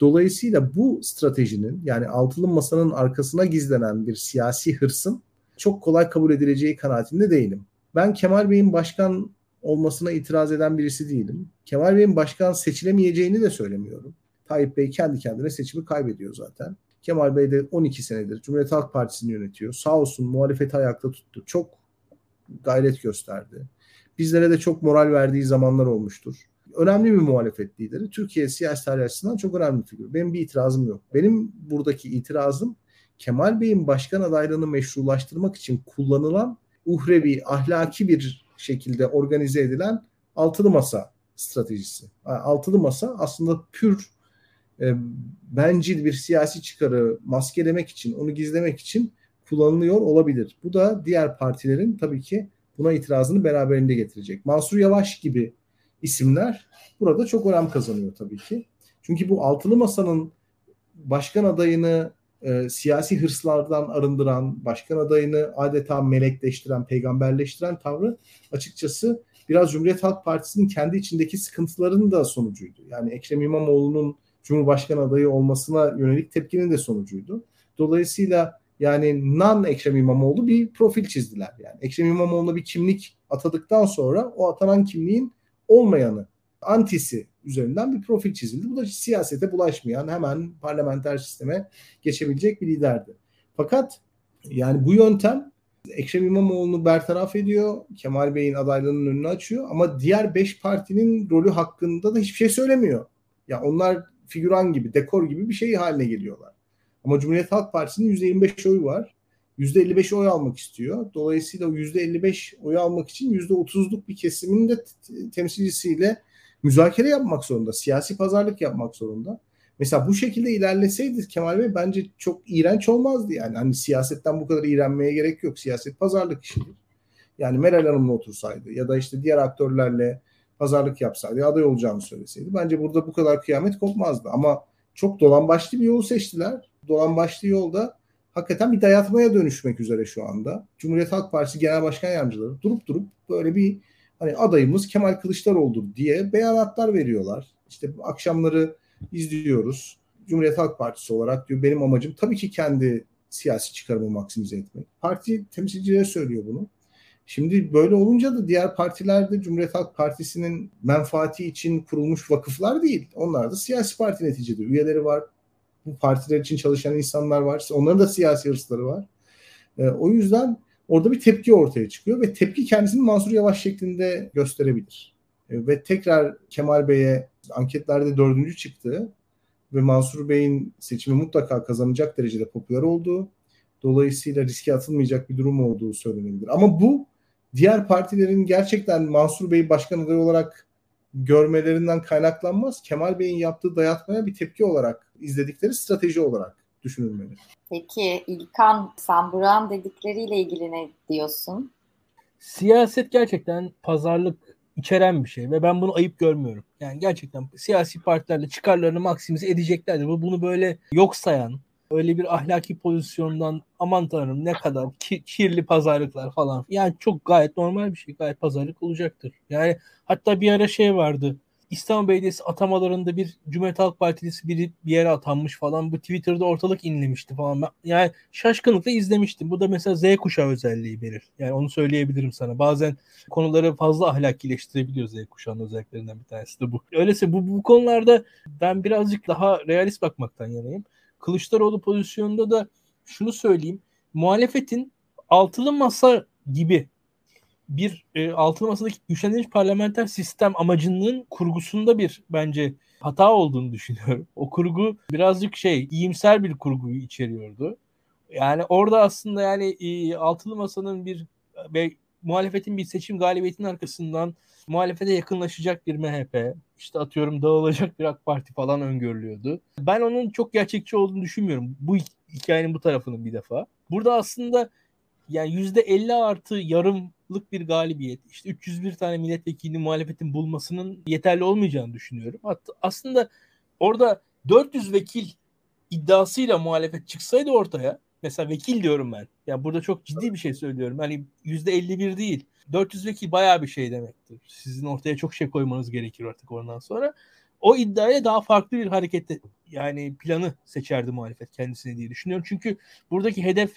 Dolayısıyla bu stratejinin yani altılı masanın arkasına gizlenen bir siyasi hırsın çok kolay kabul edileceği kanaatinde değilim. Ben Kemal Bey'in başkan olmasına itiraz eden birisi değilim. Kemal Bey'in başkan seçilemeyeceğini de söylemiyorum. Tayyip Bey kendi kendine seçimi kaybediyor zaten. Kemal Bey de 12 senedir Cumhuriyet Halk Partisi'ni yönetiyor. Sağ olsun muhalefeti ayakta tuttu. Çok gayret gösterdi. Bizlere de çok moral verdiği zamanlar olmuştur önemli bir muhalefet lideri. Türkiye siyasi tarih açısından çok önemli bir figür. Benim bir itirazım yok. Benim buradaki itirazım Kemal Bey'in başkan adaylığını meşrulaştırmak için kullanılan uhrevi, ahlaki bir şekilde organize edilen altılı masa stratejisi. Altılı masa aslında pür e, bencil bir siyasi çıkarı maskelemek için, onu gizlemek için kullanılıyor olabilir. Bu da diğer partilerin tabii ki buna itirazını beraberinde getirecek. Mansur Yavaş gibi isimler burada çok önem kazanıyor tabii ki. Çünkü bu altılı masanın başkan adayını e, siyasi hırslardan arındıran, başkan adayını adeta melekleştiren, peygamberleştiren tavrı açıkçası biraz Cumhuriyet Halk Partisi'nin kendi içindeki sıkıntılarının da sonucuydu. Yani Ekrem İmamoğlu'nun Cumhurbaşkanı adayı olmasına yönelik tepkinin de sonucuydu. Dolayısıyla yani nan Ekrem İmamoğlu bir profil çizdiler. Yani Ekrem İmamoğlu'na bir kimlik atadıktan sonra o atanan kimliğin olmayanı, antisi üzerinden bir profil çizildi. Bu da siyasete bulaşmayan hemen parlamenter sisteme geçebilecek bir liderdi. Fakat yani bu yöntem Ekrem İmamoğlu'nu bertaraf ediyor. Kemal Bey'in adaylığının önünü açıyor. Ama diğer beş partinin rolü hakkında da hiçbir şey söylemiyor. Ya yani onlar figüran gibi, dekor gibi bir şey haline geliyorlar. Ama Cumhuriyet Halk Partisi'nin %25 oyu var. %55 oy almak istiyor. Dolayısıyla o %55 oyu almak için %30'luk bir kesimin de temsilcisiyle müzakere yapmak zorunda. Siyasi pazarlık yapmak zorunda. Mesela bu şekilde ilerleseydi Kemal Bey bence çok iğrenç olmazdı yani. Hani siyasetten bu kadar iğrenmeye gerek yok. Siyaset pazarlık işidir. Yani Meral Hanım'la otursaydı ya da işte diğer aktörlerle pazarlık yapsaydı, aday olacağını söyleseydi bence burada bu kadar kıyamet kopmazdı. Ama çok dolan başlı bir yolu seçtiler. Dolan başlı yolda hakikaten bir dayatmaya dönüşmek üzere şu anda. Cumhuriyet Halk Partisi Genel Başkan Yardımcıları durup durup böyle bir hani adayımız Kemal Kılıçdaroğlu'dur diye beyanatlar veriyorlar. İşte akşamları izliyoruz. Cumhuriyet Halk Partisi olarak diyor benim amacım tabii ki kendi siyasi çıkarımı maksimize etmek. Parti temsilcileri söylüyor bunu. Şimdi böyle olunca da diğer partiler de Cumhuriyet Halk Partisi'nin menfaati için kurulmuş vakıflar değil. Onlar da siyasi parti neticede. Üyeleri var. Bu partiler için çalışan insanlar var. Onların da siyasi hırsları var. E, o yüzden orada bir tepki ortaya çıkıyor ve tepki kendisini Mansur Yavaş şeklinde gösterebilir. E, ve tekrar Kemal Bey'e anketlerde dördüncü çıktı ve Mansur Bey'in seçimi mutlaka kazanacak derecede popüler olduğu, dolayısıyla riske atılmayacak bir durum olduğu söylenebilir. Ama bu diğer partilerin gerçekten Mansur Bey'i başkan adayı olarak görmelerinden kaynaklanmaz. Kemal Bey'in yaptığı dayatmaya bir tepki olarak izledikleri strateji olarak düşünülmeli. Peki İlkan sen Burak'ın dedikleriyle ilgili ne diyorsun? Siyaset gerçekten pazarlık içeren bir şey ve ben bunu ayıp görmüyorum. Yani gerçekten siyasi partilerle çıkarlarını maksimize edeceklerdir. Bu bunu böyle yok sayan, öyle bir ahlaki pozisyondan aman tanrım ne kadar ki, kirli pazarlıklar falan. Yani çok gayet normal bir şey. Gayet pazarlık olacaktır. Yani hatta bir ara şey vardı. İstanbul Belediyesi atamalarında bir Cumhuriyet Halk Partisi biri bir yere atanmış falan. Bu Twitter'da ortalık inlemişti falan. Ben, yani şaşkınlıkla izlemiştim. Bu da mesela Z kuşağı özelliği verir. Yani onu söyleyebilirim sana. Bazen konuları fazla ahlakileştirebiliyor Z kuşağının özelliklerinden bir tanesi de bu. Öyleyse bu, bu konularda ben birazcık daha realist bakmaktan yanayım. Kılıçdaroğlu pozisyonunda da şunu söyleyeyim. Muhalefetin altılı masa gibi bir e, altılı masadaki güçlendirilmiş parlamenter sistem amacının kurgusunda bir bence hata olduğunu düşünüyorum. O kurgu birazcık şey iyimser bir kurguyu içeriyordu. Yani orada aslında yani e, altılı masanın bir ve muhalefetin bir seçim galibiyetinin arkasından muhalefete yakınlaşacak bir MHP, işte atıyorum dağılacak bir AK Parti falan öngörülüyordu. Ben onun çok gerçekçi olduğunu düşünmüyorum. Bu hikayenin bu tarafının bir defa. Burada aslında yani %50 artı yarımlık bir galibiyet. İşte 301 tane milletvekilini muhalefetin bulmasının yeterli olmayacağını düşünüyorum. Hatta aslında orada 400 vekil iddiasıyla muhalefet çıksaydı ortaya mesela vekil diyorum ben. Yani burada çok ciddi bir şey söylüyorum. Hani %51 değil. 400 vekil bayağı bir şey demektir. Sizin ortaya çok şey koymanız gerekir artık ondan sonra. O iddiaya daha farklı bir hareket yani planı seçerdi muhalefet kendisine diye düşünüyorum. Çünkü buradaki hedef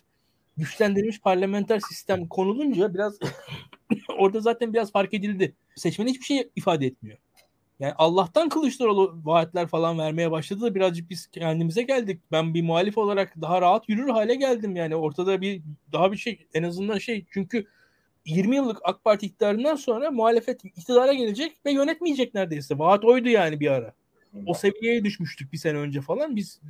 güçlendirilmiş parlamenter sistem konulunca biraz orada zaten biraz fark edildi. Seçmen hiçbir şey ifade etmiyor. Yani Allah'tan Kılıçdaroğlu vaatler falan vermeye başladı da birazcık biz kendimize geldik. Ben bir muhalif olarak daha rahat yürür hale geldim yani. Ortada bir daha bir şey en azından şey çünkü 20 yıllık AK Parti iktidarından sonra muhalefet iktidara gelecek ve yönetmeyecek neredeyse. Vaat oydu yani bir ara. O seviyeye düşmüştük bir sene önce falan. Biz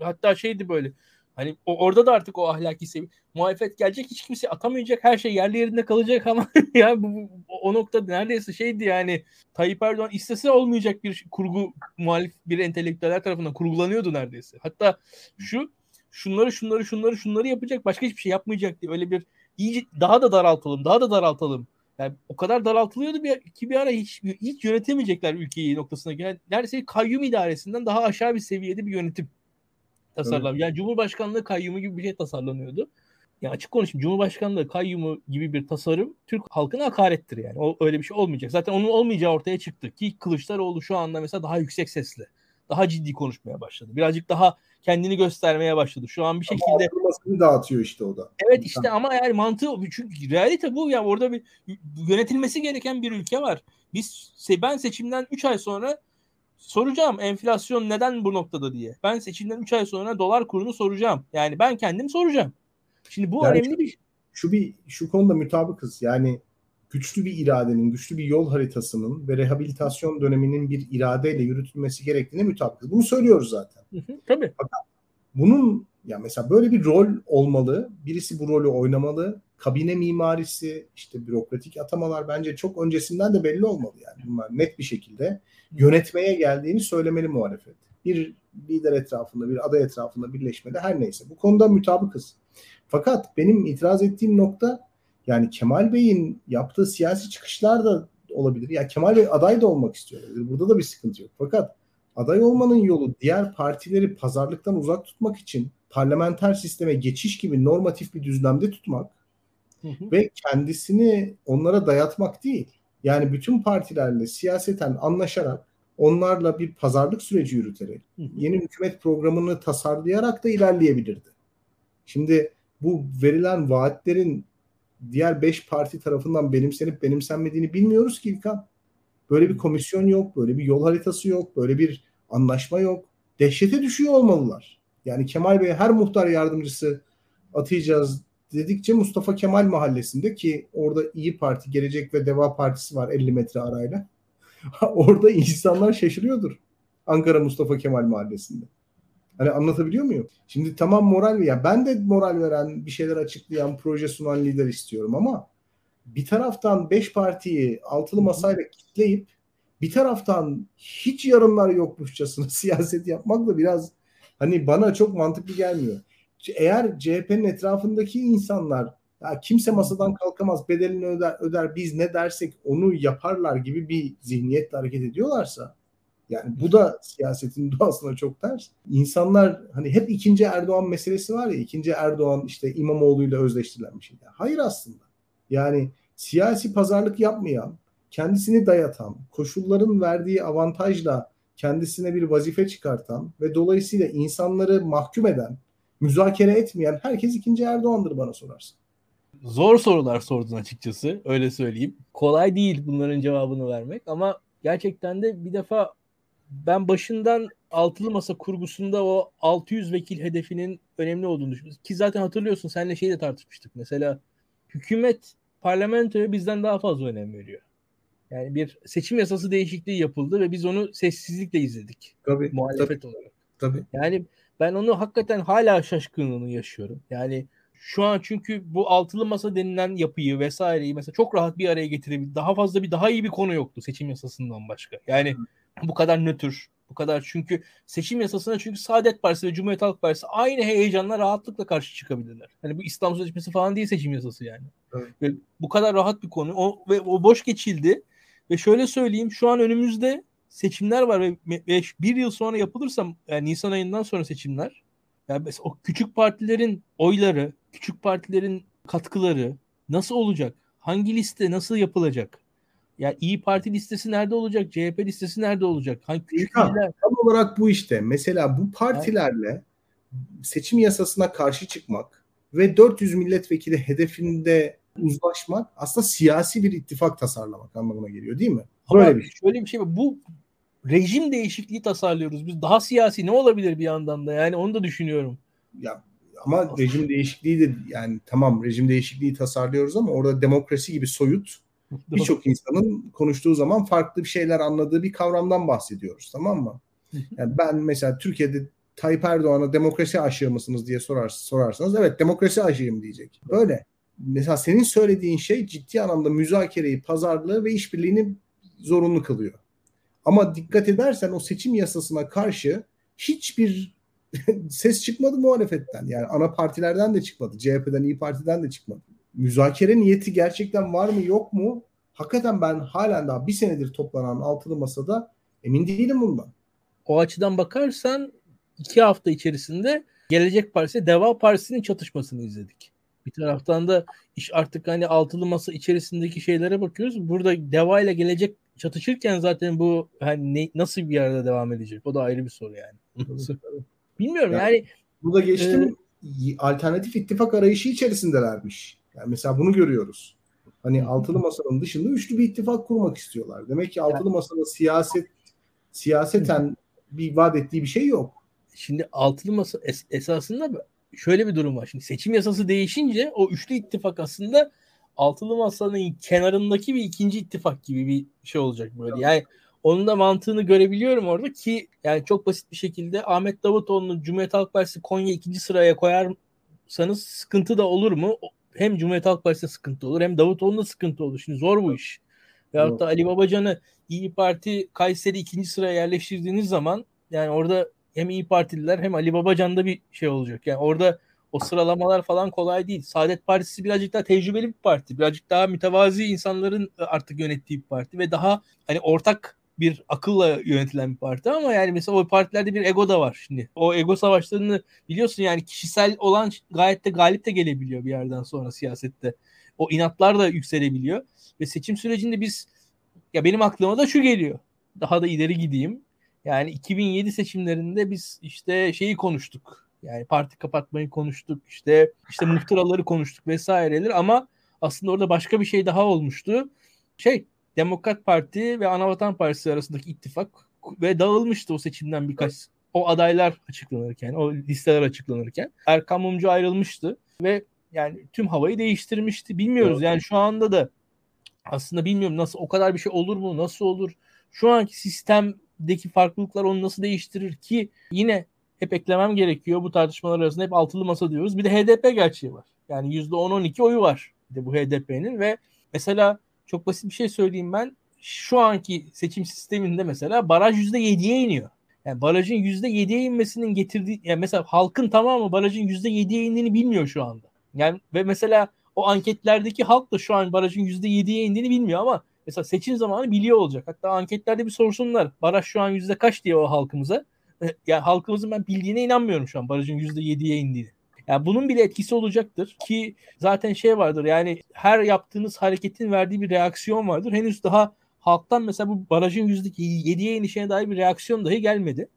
hatta şeydi böyle Hani o, orada da artık o ahlaki sevi muhalefet gelecek hiç kimse atamayacak her şey yerli yerinde kalacak ama ya bu, bu o nokta neredeyse şeydi yani Tayyip Erdoğan istese olmayacak bir kurgu muhalif bir entelektüeller tarafından kurgulanıyordu neredeyse. Hatta şu şunları şunları şunları şunları yapacak başka hiçbir şey yapmayacak diye öyle bir iyice daha da daraltalım daha da daraltalım. Yani o kadar daraltılıyordu bir, ki bir ara hiç, hiç yönetemeyecekler ülkeyi noktasına gelen neredeyse kayyum idaresinden daha aşağı bir seviyede bir yönetim tasarlan. Yani Cumhurbaşkanlığı kayyumu gibi bir şey tasarlanıyordu. Yani açık konuşayım Cumhurbaşkanlığı kayyumu gibi bir tasarım Türk halkına hakarettir yani. O öyle bir şey olmayacak. Zaten onun olmayacağı ortaya çıktı ki Kılıçdaroğlu şu anda mesela daha yüksek sesli. Daha ciddi konuşmaya başladı. Birazcık daha kendini göstermeye başladı. Şu an bir şekilde Ama dağıtıyor işte o da. Evet işte ama yani mantığı çünkü realite bu ya orada bir yönetilmesi gereken bir ülke var. Biz ben seçimden 3 ay sonra soracağım enflasyon neden bu noktada diye. Ben seçimden 3 ay sonra dolar kurunu soracağım. Yani ben kendim soracağım. Şimdi bu yani önemli bir şu bir şu konuda mutabıkız. Yani güçlü bir iradenin, güçlü bir yol haritasının ve rehabilitasyon döneminin bir iradeyle yürütülmesi gerektiğine mutabıkız. Bunu söylüyoruz zaten. Hı hı, tabii. Fakat bunun ya mesela böyle bir rol olmalı. Birisi bu rolü oynamalı. Kabine mimarisi, işte bürokratik atamalar bence çok öncesinden de belli olmalı yani. Bunlar net bir şekilde yönetmeye geldiğini söylemeli muhalefet. Bir lider etrafında, bir aday etrafında birleşmede her neyse. Bu konuda mutabıkız. Fakat benim itiraz ettiğim nokta yani Kemal Bey'in yaptığı siyasi çıkışlar da olabilir. Ya Kemal Bey aday da olmak istiyor. Burada da bir sıkıntı yok. Fakat aday olmanın yolu diğer partileri pazarlıktan uzak tutmak için parlamenter sisteme geçiş gibi normatif bir düzlemde tutmak hı hı. ve kendisini onlara dayatmak değil. Yani bütün partilerle siyaseten anlaşarak onlarla bir pazarlık süreci yürüterek hı hı. yeni hükümet programını tasarlayarak da ilerleyebilirdi. Şimdi bu verilen vaatlerin diğer beş parti tarafından benimsenip benimsenmediğini bilmiyoruz ki İlkan. Böyle bir komisyon yok, böyle bir yol haritası yok, böyle bir anlaşma yok. Dehşete düşüyor olmalılar. Yani Kemal Bey her muhtar yardımcısı atayacağız dedikçe Mustafa Kemal mahallesinde ki orada İyi Parti, Gelecek ve Deva Partisi var 50 metre arayla. orada insanlar şaşırıyordur. Ankara Mustafa Kemal mahallesinde. Hani anlatabiliyor muyum? Şimdi tamam moral ya ben de moral veren, bir şeyler açıklayan, proje sunan lider istiyorum ama bir taraftan beş partiyi altılı masayla kitleyip bir taraftan hiç yarınlar yokmuşçasına siyaset yapmak da biraz hani bana çok mantıklı gelmiyor. Eğer CHP'nin etrafındaki insanlar ya kimse masadan kalkamaz bedelini öder, öder biz ne dersek onu yaparlar gibi bir zihniyetle hareket ediyorlarsa yani bu da siyasetin doğasına çok ters. İnsanlar hani hep ikinci Erdoğan meselesi var ya ikinci Erdoğan işte İmamoğlu ile özleştirilen bir şey. hayır aslında. Yani siyasi pazarlık yapmayan, kendisini dayatan, koşulların verdiği avantajla kendisine bir vazife çıkartan ve dolayısıyla insanları mahkum eden, müzakere etmeyen herkes ikinci Erdoğan'dır bana sorarsın. Zor sorular sordun açıkçası öyle söyleyeyim. Kolay değil bunların cevabını vermek ama gerçekten de bir defa ben başından altılı masa kurgusunda o 600 vekil hedefinin önemli olduğunu düşünüyorum. Ki zaten hatırlıyorsun seninle şeyi de tartışmıştık. Mesela hükümet parlamentoya bizden daha fazla önem veriyor. Yani bir seçim yasası değişikliği yapıldı ve biz onu sessizlikle izledik. Tabii. Muhalefet tabii, olarak. Tabii. Yani ben onu hakikaten hala şaşkınlığını yaşıyorum. Yani şu an çünkü bu altılı masa denilen yapıyı vesaireyi mesela çok rahat bir araya getirebilir. Daha fazla bir daha iyi bir konu yoktu seçim yasasından başka. Yani Hı bu kadar nötr, bu kadar çünkü seçim yasasına çünkü Saadet Partisi ve Cumhuriyet Halk Partisi aynı heyecanla rahatlıkla karşı çıkabilirler. Hani bu İslam Sözleşmesi falan değil seçim yasası yani. Evet. Ve bu kadar rahat bir konu. O ve o boş geçildi. Ve şöyle söyleyeyim şu an önümüzde seçimler var ve, ve bir yıl sonra yapılırsa yani Nisan ayından sonra seçimler yani mesela o küçük partilerin oyları, küçük partilerin katkıları nasıl olacak? Hangi liste nasıl yapılacak? Ya İyi Parti listesi nerede olacak? CHP listesi nerede olacak? Hangi küçük tam, tam olarak bu işte. Mesela bu partilerle seçim yasasına karşı çıkmak ve 400 milletvekili hedefinde uzlaşmak aslında siyasi bir ittifak tasarlamak anlamına geliyor değil mi? Böyle Ama bir şey. Şöyle bir şey var. Bu rejim değişikliği tasarlıyoruz. Biz daha siyasi ne olabilir bir yandan da? Yani onu da düşünüyorum. Ya ama rejim değişikliği de yani tamam rejim değişikliği tasarlıyoruz ama orada demokrasi gibi soyut birçok insanın konuştuğu zaman farklı bir şeyler anladığı bir kavramdan bahsediyoruz tamam mı? Yani ben mesela Türkiye'de Tayyip Erdoğan'a demokrasi aşığı mısınız diye sorar, sorarsanız evet demokrasi aşığım diyecek. Böyle. Mesela senin söylediğin şey ciddi anlamda müzakereyi, pazarlığı ve işbirliğini zorunlu kılıyor. Ama dikkat edersen o seçim yasasına karşı hiçbir ses çıkmadı muhalefetten. Yani ana partilerden de çıkmadı. CHP'den, İyi Parti'den de çıkmadı müzakere niyeti gerçekten var mı yok mu? Hakikaten ben halen daha bir senedir toplanan altılı masada emin değilim bundan. O açıdan bakarsan iki hafta içerisinde Gelecek Partisi Deva Partisi'nin çatışmasını izledik. Bir taraftan da iş artık hani altılı masa içerisindeki şeylere bakıyoruz. Burada Deva ile Gelecek çatışırken zaten bu hani ne, nasıl bir yerde devam edecek? O da ayrı bir soru yani. Bilmiyorum yani. yani burada geçtim e, alternatif ittifak arayışı içerisindelermiş. Yani mesela bunu görüyoruz. Hani altılı masanın dışında üçlü bir ittifak kurmak istiyorlar. Demek ki altılı masanın siyaset siyaseten bir vaat ettiği bir şey yok. Şimdi altılı masa es- esasında şöyle bir durum var. Şimdi seçim yasası değişince o üçlü ittifak aslında altılı masanın kenarındaki bir ikinci ittifak gibi bir şey olacak böyle. Yani onun da mantığını görebiliyorum orada ki yani çok basit bir şekilde Ahmet Davutoğlu'nu Cumhuriyet Halk Partisi Konya ikinci sıraya koyarsanız sıkıntı da olur mu? Hem Cumhuriyet Halk Partisi'ne sıkıntı olur hem Davutoğlu'na sıkıntı olur. Şimdi zor bu iş. Veyahut da Ali Babacan'ı İyi Parti Kayseri ikinci sıraya yerleştirdiğiniz zaman yani orada hem İyi Partililer hem Ali Babacan'da bir şey olacak. Yani orada o sıralamalar falan kolay değil. Saadet Partisi birazcık daha tecrübeli bir parti. Birazcık daha mütevazi insanların artık yönettiği bir parti ve daha hani ortak bir akılla yönetilen bir parti ama yani mesela o partilerde bir ego da var şimdi. O ego savaşlarını biliyorsun yani kişisel olan gayet de galip de gelebiliyor bir yerden sonra siyasette. O inatlar da yükselebiliyor ve seçim sürecinde biz ya benim aklıma da şu geliyor. Daha da ileri gideyim. Yani 2007 seçimlerinde biz işte şeyi konuştuk. Yani parti kapatmayı konuştuk. İşte işte muhtıraları konuştuk vesaireler ama aslında orada başka bir şey daha olmuştu. Şey Demokrat Parti ve Anavatan Partisi arasındaki ittifak ve dağılmıştı o seçimden birkaç o adaylar açıklanırken, o listeler açıklanırken Erkan Mumcu ayrılmıştı ve yani tüm havayı değiştirmişti. Bilmiyoruz yani şu anda da aslında bilmiyorum nasıl o kadar bir şey olur mu? Nasıl olur? Şu anki sistemdeki farklılıklar onu nasıl değiştirir ki yine hep eklemem gerekiyor bu tartışmalar arasında hep altılı masa diyoruz. Bir de HDP gerçeği var. Yani %10-12 oyu var bir de bu HDP'nin ve mesela çok basit bir şey söyleyeyim ben. Şu anki seçim sisteminde mesela baraj %7'ye iniyor. Yani barajın %7'ye inmesinin getirdiği yani mesela halkın tamamı barajın %7'ye indiğini bilmiyor şu anda. Yani ve mesela o anketlerdeki halk da şu an barajın %7'ye indiğini bilmiyor ama mesela seçim zamanı biliyor olacak. Hatta anketlerde bir sorsunlar. Baraj şu an yüzde kaç diye o halkımıza. Yani halkımızın ben bildiğine inanmıyorum şu an barajın %7'ye indiğini. Yani bunun bile etkisi olacaktır ki zaten şey vardır yani her yaptığınız hareketin verdiği bir reaksiyon vardır. Henüz daha halktan mesela bu barajın %7'ye inişine dair bir reaksiyon dahi gelmedi.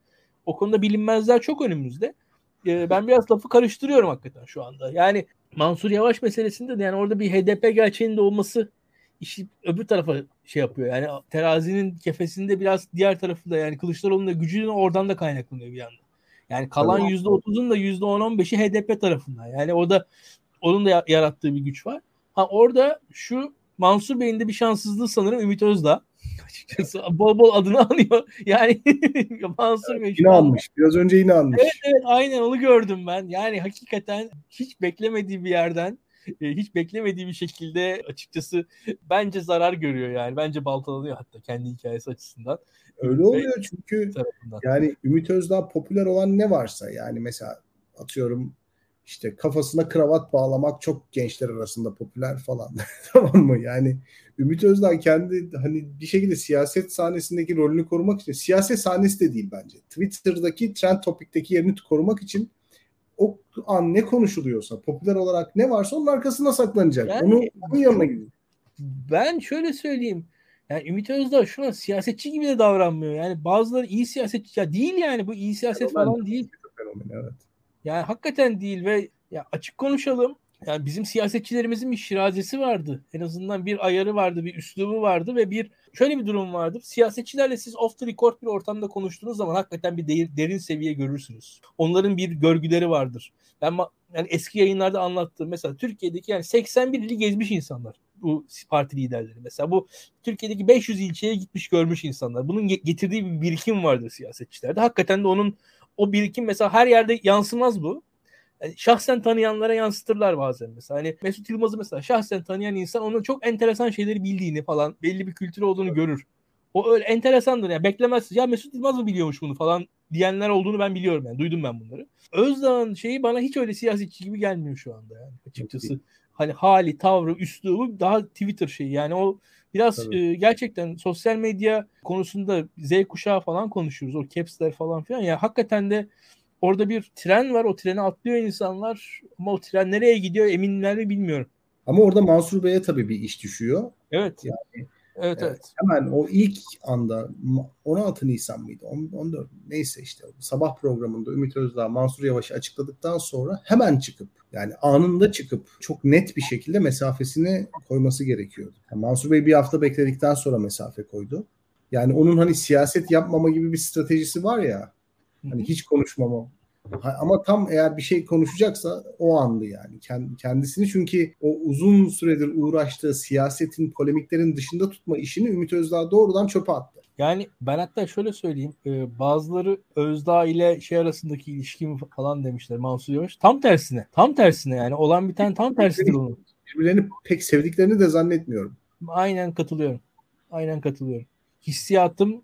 O konuda bilinmezler çok önümüzde. Ee, ben biraz lafı karıştırıyorum hakikaten şu anda. Yani Mansur Yavaş meselesinde de yani orada bir HDP gerçeğinin de olması işi öbür tarafa şey yapıyor. Yani terazinin kefesinde biraz diğer tarafı da yani Kılıçdaroğlu'nun da gücünün oradan da kaynaklanıyor bir yandan. Yani kalan yüzde otuzun da yüzde on on beşi HDP tarafından. Yani orada onun da yarattığı bir güç var. Ha orada şu Mansur Bey'in de bir şanssızlığı sanırım Ümit Özdağ. Açıkçası bol bol adını anıyor. Yani Mansur Bey. Yine almış. Biraz önce yine almış. Evet evet aynen onu gördüm ben. Yani hakikaten hiç beklemediği bir yerden hiç beklemediği bir şekilde açıkçası bence zarar görüyor yani. Bence baltalanıyor hatta kendi hikayesi açısından. Öyle oluyor çünkü tarafından. yani Ümit Özdağ popüler olan ne varsa yani mesela atıyorum işte kafasına kravat bağlamak çok gençler arasında popüler falan. tamam mı? Yani Ümit Özdağ kendi hani bir şekilde siyaset sahnesindeki rolünü korumak için siyaset sahnesi de değil bence. Twitter'daki trend topikteki yerini korumak için o an ne konuşuluyorsa popüler olarak ne varsa onun arkasında saklanacak. Yani, onu onun yanına gidiyor. Ben şöyle söyleyeyim. Yani Ümit Özdağ şu an siyasetçi gibi de davranmıyor. Yani bazıları iyi siyasetçi ya değil yani bu iyi siyaset fenomen, falan değil. Fenomen, evet. Yani hakikaten değil ve ya açık konuşalım. Yani bizim siyasetçilerimizin bir şirazesi vardı. En azından bir ayarı vardı, bir üslubu vardı ve bir şöyle bir durum vardı. Siyasetçilerle siz off the record bir ortamda konuştuğunuz zaman hakikaten bir derin, derin seviye görürsünüz. Onların bir görgüleri vardır. Ben yani eski yayınlarda anlattığım mesela Türkiye'deki yani 81 ili gezmiş insanlar bu parti liderleri. Mesela bu Türkiye'deki 500 ilçeye gitmiş görmüş insanlar. Bunun getirdiği bir birikim vardır siyasetçilerde. Hakikaten de onun o birikim mesela her yerde yansımaz bu. Yani şahsen tanıyanlara yansıtırlar bazen mesela. Hani Mesut Yılmaz'ı mesela şahsen tanıyan insan onun çok enteresan şeyleri bildiğini falan belli bir kültürü olduğunu görür. O öyle enteresandır ya. Yani beklemezsin. Ya Mesut Yılmaz mı biliyormuş bunu falan diyenler olduğunu ben biliyorum yani. Duydum ben bunları. Özdağ'ın şeyi bana hiç öyle siyasetçi gibi gelmiyor şu anda yani açıkçası. Hani hali, tavrı, üslubu daha Twitter şeyi. Yani o biraz e, gerçekten sosyal medya konusunda Z kuşağı falan konuşuyoruz. O caps'ler falan filan. Ya hakikaten de Orada bir tren var. O treni atlıyor insanlar. Ama o tren nereye gidiyor eminler bilmiyorum. Ama orada Mansur Bey'e tabii bir iş düşüyor. Evet. Yani Evet, evet. Hemen o ilk anda 16 Nisan mıydı? 14 neyse işte sabah programında Ümit Özdağ Mansur Yavaş'ı açıkladıktan sonra hemen çıkıp yani anında çıkıp çok net bir şekilde mesafesini koyması gerekiyordu. Yani Mansur Bey bir hafta bekledikten sonra mesafe koydu. Yani onun hani siyaset yapmama gibi bir stratejisi var ya. Hani hiç konuşmama ama tam eğer bir şey konuşacaksa o andı yani. Kendisini çünkü o uzun süredir uğraştığı siyasetin, polemiklerin dışında tutma işini Ümit Özdağ doğrudan çöpe attı. Yani ben hatta şöyle söyleyeyim. E, bazıları Özdağ ile şey arasındaki ilişki mi falan demişler Mansur Yavaş. Tam tersine. Tam tersine yani. Olan bir tane tam tersidir onun. Birbirlerini pek sevdiklerini de zannetmiyorum. Aynen katılıyorum. Aynen katılıyorum. Hissiyatım,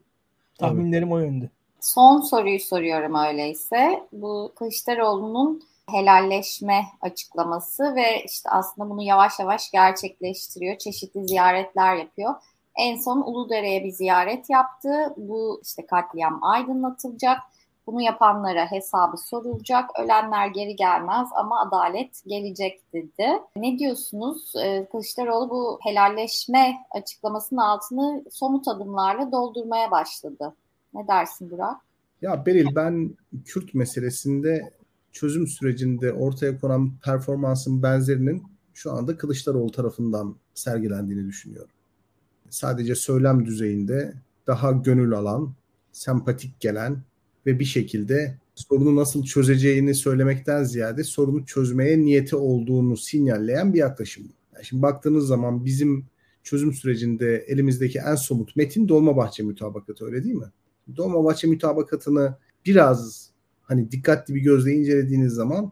tahminlerim evet. o yönde. Son soruyu soruyorum öyleyse. Bu Kılıçdaroğlu'nun helalleşme açıklaması ve işte aslında bunu yavaş yavaş gerçekleştiriyor. Çeşitli ziyaretler yapıyor. En son Uludere'ye bir ziyaret yaptı. Bu işte katliam aydınlatılacak. Bunu yapanlara hesabı sorulacak. Ölenler geri gelmez ama adalet gelecek dedi. Ne diyorsunuz? Ee, Kılıçdaroğlu bu helalleşme açıklamasının altını somut adımlarla doldurmaya başladı. Ne dersin Burak? Ya Beril ben Kürt meselesinde çözüm sürecinde ortaya konan performansın benzerinin şu anda Kılıçdaroğlu tarafından sergilendiğini düşünüyorum. Sadece söylem düzeyinde daha gönül alan, sempatik gelen ve bir şekilde sorunu nasıl çözeceğini söylemekten ziyade sorunu çözmeye niyeti olduğunu sinyalleyen bir yaklaşım. Yani şimdi baktığınız zaman bizim çözüm sürecinde elimizdeki en somut metin Dolmabahçe mütabakatı öyle değil mi? Dolmabahçe mütabakatını biraz hani dikkatli bir gözle incelediğiniz zaman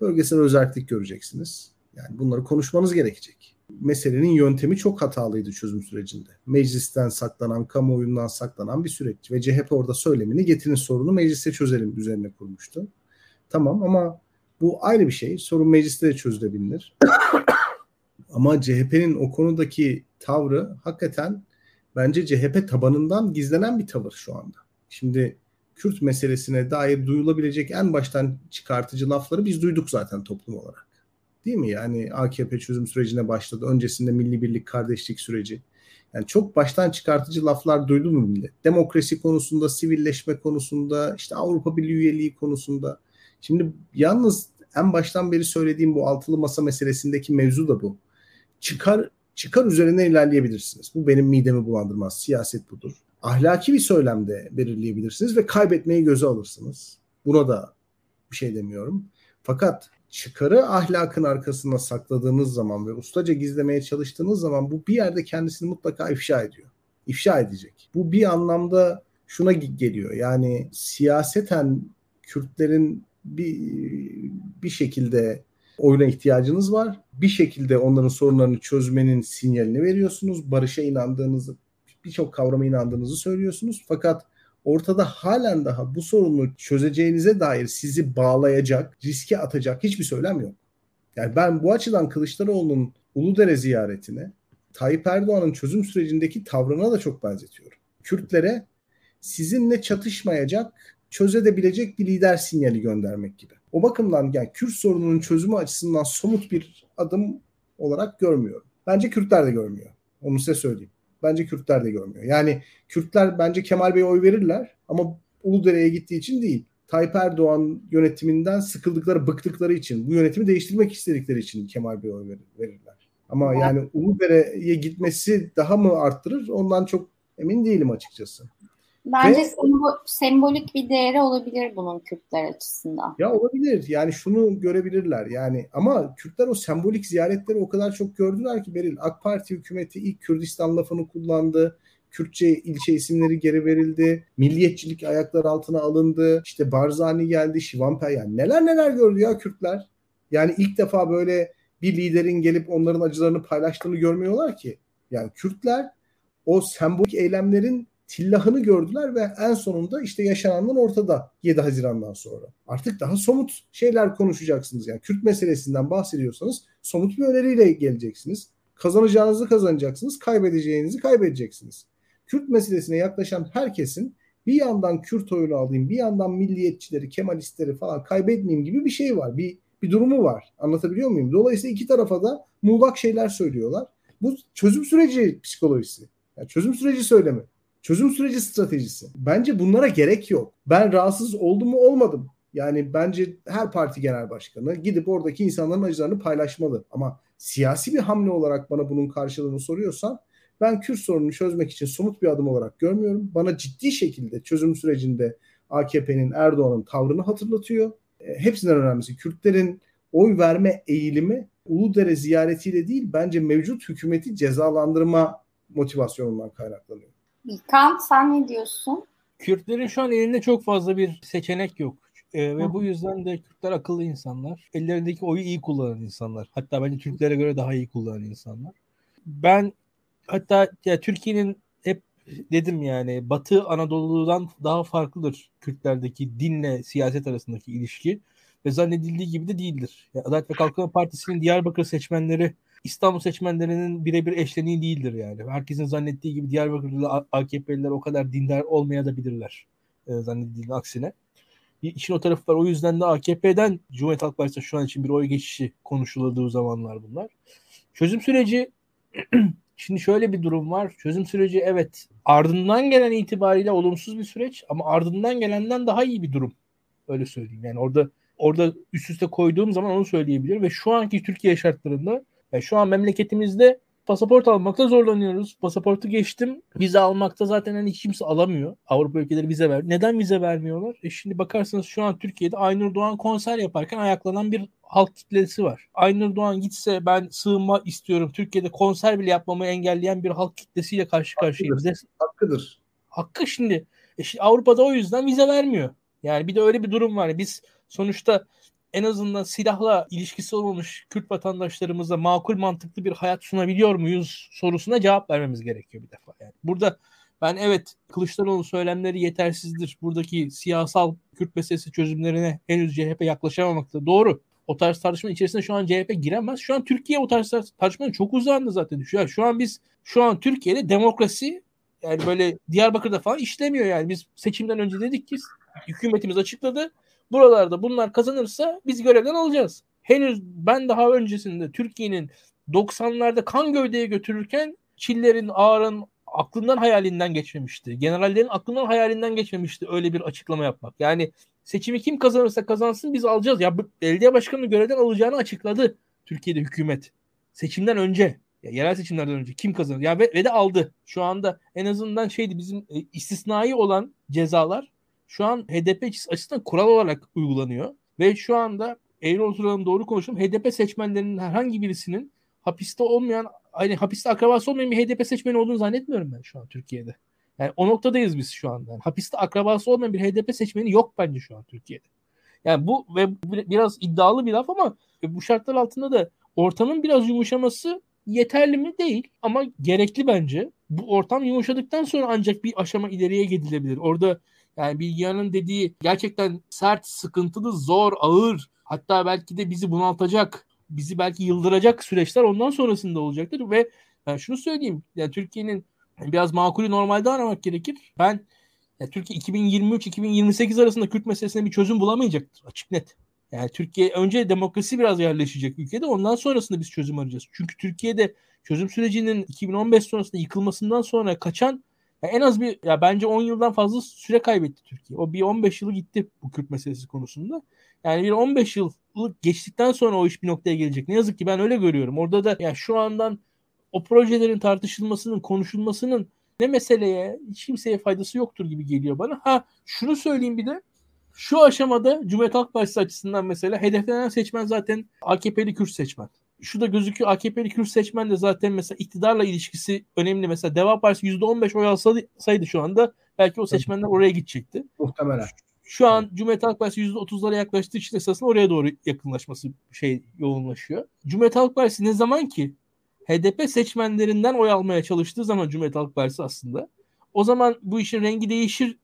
bölgesel özellik göreceksiniz. Yani bunları konuşmanız gerekecek. Meselenin yöntemi çok hatalıydı çözüm sürecinde. Meclisten saklanan, kamuoyundan saklanan bir süreç ve CHP orada söylemini getirin sorunu mecliste çözelim üzerine kurmuştu. Tamam ama bu ayrı bir şey. Sorun mecliste de çözülebilir. ama CHP'nin o konudaki tavrı hakikaten bence CHP tabanından gizlenen bir tavır şu anda. Şimdi Kürt meselesine dair duyulabilecek en baştan çıkartıcı lafları biz duyduk zaten toplum olarak. Değil mi? Yani AKP çözüm sürecine başladı. Öncesinde milli birlik kardeşlik süreci. Yani çok baştan çıkartıcı laflar duydu mu millet? Demokrasi konusunda, sivilleşme konusunda, işte Avrupa Birliği üyeliği konusunda. Şimdi yalnız en baştan beri söylediğim bu altılı masa meselesindeki mevzu da bu. Çıkar çıkar üzerine ilerleyebilirsiniz. Bu benim midemi bulandırmaz. Siyaset budur. Ahlaki bir söylemde belirleyebilirsiniz ve kaybetmeyi göze alırsınız. Buna da bir şey demiyorum. Fakat çıkarı ahlakın arkasına sakladığınız zaman ve ustaca gizlemeye çalıştığınız zaman bu bir yerde kendisini mutlaka ifşa ediyor. İfşa edecek. Bu bir anlamda şuna geliyor. Yani siyaseten Kürtlerin bir bir şekilde oyuna ihtiyacınız var. Bir şekilde onların sorunlarını çözmenin sinyalini veriyorsunuz. Barışa inandığınızı, birçok kavrama inandığınızı söylüyorsunuz. Fakat ortada halen daha bu sorunu çözeceğinize dair sizi bağlayacak, riske atacak hiçbir söylem yok. Yani ben bu açıdan Kılıçdaroğlu'nun Uludere ziyaretine Tayyip Erdoğan'ın çözüm sürecindeki tavrına da çok benzetiyorum. Kürtlere sizinle çatışmayacak, çözebilecek bir lider sinyali göndermek gibi. O bakımdan yani Kürt sorununun çözümü açısından somut bir adım olarak görmüyorum. Bence Kürtler de görmüyor. Onu size söyleyeyim. Bence Kürtler de görmüyor. Yani Kürtler bence Kemal Bey'e oy verirler ama Uludere'ye gittiği için değil. Tayyip Erdoğan yönetiminden sıkıldıkları, bıktıkları için, bu yönetimi değiştirmek istedikleri için Kemal Bey'e oy verirler. Ama yani Uludere'ye gitmesi daha mı arttırır? Ondan çok emin değilim açıkçası. Bence Ve, sembol, sembolik bir değeri olabilir bunun Kürtler açısından. Ya olabilir. Yani şunu görebilirler. Yani ama Kürtler o sembolik ziyaretleri o kadar çok gördüler ki Beril AK Parti hükümeti ilk Kürdistan lafını kullandı. Kürtçe ilçe isimleri geri verildi. Milliyetçilik ayaklar altına alındı. İşte Barzani geldi, Şivanper yani neler neler gördü ya Kürtler. Yani ilk defa böyle bir liderin gelip onların acılarını paylaştığını görmüyorlar ki. Yani Kürtler o sembolik eylemlerin tillahını gördüler ve en sonunda işte yaşananlar ortada 7 Haziran'dan sonra. Artık daha somut şeyler konuşacaksınız. Yani Kürt meselesinden bahsediyorsanız somut bir öneriyle geleceksiniz. Kazanacağınızı kazanacaksınız, kaybedeceğinizi kaybedeceksiniz. Kürt meselesine yaklaşan herkesin bir yandan Kürt oyunu alayım, bir yandan milliyetçileri, Kemalistleri falan kaybetmeyeyim gibi bir şey var. Bir bir durumu var. Anlatabiliyor muyum? Dolayısıyla iki tarafa da muğlak şeyler söylüyorlar. Bu çözüm süreci psikolojisi. Yani çözüm süreci söylemi. Çözüm süreci stratejisi. Bence bunlara gerek yok. Ben rahatsız oldum mu olmadım. Yani bence her parti genel başkanı gidip oradaki insanların acılarını paylaşmalı. Ama siyasi bir hamle olarak bana bunun karşılığını soruyorsan ben Kürt sorununu çözmek için somut bir adım olarak görmüyorum. Bana ciddi şekilde çözüm sürecinde AKP'nin Erdoğan'ın tavrını hatırlatıyor. E, hepsinden önemlisi Kürtlerin oy verme eğilimi Uludere ziyaretiyle değil bence mevcut hükümeti cezalandırma motivasyonundan kaynaklanıyor. İlkan sen ne diyorsun? Kürtlerin şu an elinde çok fazla bir seçenek yok. Ee, ve bu yüzden de Kürtler akıllı insanlar. Ellerindeki oyu iyi kullanan insanlar. Hatta bence Türklere göre daha iyi kullanan insanlar. Ben hatta ya Türkiye'nin hep dedim yani Batı Anadolu'dan daha farklıdır Kürtlerdeki dinle siyaset arasındaki ilişki ve zannedildiği gibi de değildir. Yani Adalet ve Kalkınma Partisi'nin Diyarbakır seçmenleri İstanbul seçmenlerinin birebir eşleniği değildir yani. Herkesin zannettiği gibi Diyarbakır'da AKP'liler o kadar dindar olmayabilirler e, zannedildiğinin aksine. İşin o tarafı var. O yüzden de AKP'den Cumhuriyet Halk Partisi şu an için bir oy geçişi konuşulduğu zamanlar bunlar. Çözüm süreci Şimdi şöyle bir durum var. Çözüm süreci evet ardından gelen itibariyle olumsuz bir süreç ama ardından gelenden daha iyi bir durum. Öyle söyleyeyim. Yani orada orada üst üste koyduğum zaman onu söyleyebilirim ve şu anki Türkiye şartlarında yani şu an memleketimizde pasaport almakta zorlanıyoruz. Pasaportu geçtim. Vize almakta zaten hani hiç kimse alamıyor. Avrupa ülkeleri vize ver. Neden vize vermiyorlar? E şimdi bakarsanız şu an Türkiye'de Aynur Doğan konser yaparken ayaklanan bir halk kitlesi var. Aynur Doğan gitse ben sığınma istiyorum. Türkiye'de konser bile yapmamı engelleyen bir halk kitlesiyle karşı karşıyayız. Hakkıdır. Hakkıdır. Hakkı şimdi. E şimdi Avrupa'da o yüzden vize vermiyor. Yani bir de öyle bir durum var. Biz sonuçta en azından silahla ilişkisi olmamış Kürt vatandaşlarımıza makul mantıklı bir hayat sunabiliyor muyuz sorusuna cevap vermemiz gerekiyor bir defa. Yani burada ben evet Kılıçdaroğlu söylemleri yetersizdir. Buradaki siyasal Kürt meselesi çözümlerine henüz CHP yaklaşamamakta. Doğru. O tarz tartışmanın içerisinde şu an CHP giremez. Şu an Türkiye o tarz tartışmanın çok uzağında zaten. Şu şu an biz şu an Türkiye'de demokrasi yani böyle Diyarbakır'da falan işlemiyor yani. Biz seçimden önce dedik ki hükümetimiz açıkladı. Buralarda bunlar kazanırsa biz görevden alacağız. Henüz ben daha öncesinde Türkiye'nin 90'larda kan gövdeye götürürken Çillerin, Ağrı'nın aklından hayalinden geçmemişti. Generallerin aklından hayalinden geçmemişti öyle bir açıklama yapmak. Yani seçimi kim kazanırsa kazansın biz alacağız. Ya belediye başkanını görevden alacağını açıkladı Türkiye'de hükümet. Seçimden önce. Ya yerel seçimlerden önce kim kazanır? Ya ve, ve de aldı. Şu anda en azından şeydi bizim e, istisnai olan cezalar şu an HDP açısından kural olarak uygulanıyor. Ve şu anda eğri oturalım doğru konuşalım. HDP seçmenlerinin herhangi birisinin hapiste olmayan hani hapiste akrabası olmayan bir HDP seçmeni olduğunu zannetmiyorum ben şu an Türkiye'de. Yani o noktadayız biz şu anda. Yani hapiste akrabası olmayan bir HDP seçmeni yok bence şu an Türkiye'de. Yani bu ve biraz iddialı bir laf ama bu şartlar altında da ortamın biraz yumuşaması yeterli mi değil ama gerekli bence. Bu ortam yumuşadıktan sonra ancak bir aşama ileriye gidilebilir. Orada yani Bilgehan'ın dediği gerçekten sert, sıkıntılı, zor, ağır hatta belki de bizi bunaltacak, bizi belki yıldıracak süreçler ondan sonrasında olacaktır ve ben şunu söyleyeyim. Yani Türkiye'nin biraz makulü normalde aramak gerekir. Ben yani Türkiye 2023-2028 arasında Kürt meselesine bir çözüm bulamayacaktır. Açık net. Yani Türkiye önce demokrasi biraz yerleşecek ülkede ondan sonrasında biz çözüm arayacağız. Çünkü Türkiye'de çözüm sürecinin 2015 sonrasında yıkılmasından sonra kaçan ya en az bir ya bence 10 yıldan fazla süre kaybetti Türkiye. O bir 15 yılı gitti bu Kürt meselesi konusunda. Yani bir 15 yıl geçtikten sonra o iş bir noktaya gelecek. Ne yazık ki ben öyle görüyorum. Orada da ya şu andan o projelerin tartışılmasının, konuşulmasının ne meseleye, hiç kimseye faydası yoktur gibi geliyor bana. Ha şunu söyleyeyim bir de şu aşamada Cumhuriyet Halk Partisi açısından mesela hedeflenen seçmen zaten AKP'li Kürt seçmen şu da gözüküyor AKP'li Kürt seçmen de zaten mesela iktidarla ilişkisi önemli. Mesela Deva Partisi %15 oy alsaydı şu anda belki o seçmenler oraya gidecekti. Muhtemelen. Şu an Cumhuriyet Halk Partisi %30'lara yaklaştığı için esasında oraya doğru yakınlaşması şey yoğunlaşıyor. Cumhuriyet Halk Partisi ne zaman ki HDP seçmenlerinden oy almaya çalıştığı zaman Cumhuriyet Halk Partisi aslında o zaman bu işin rengi değişir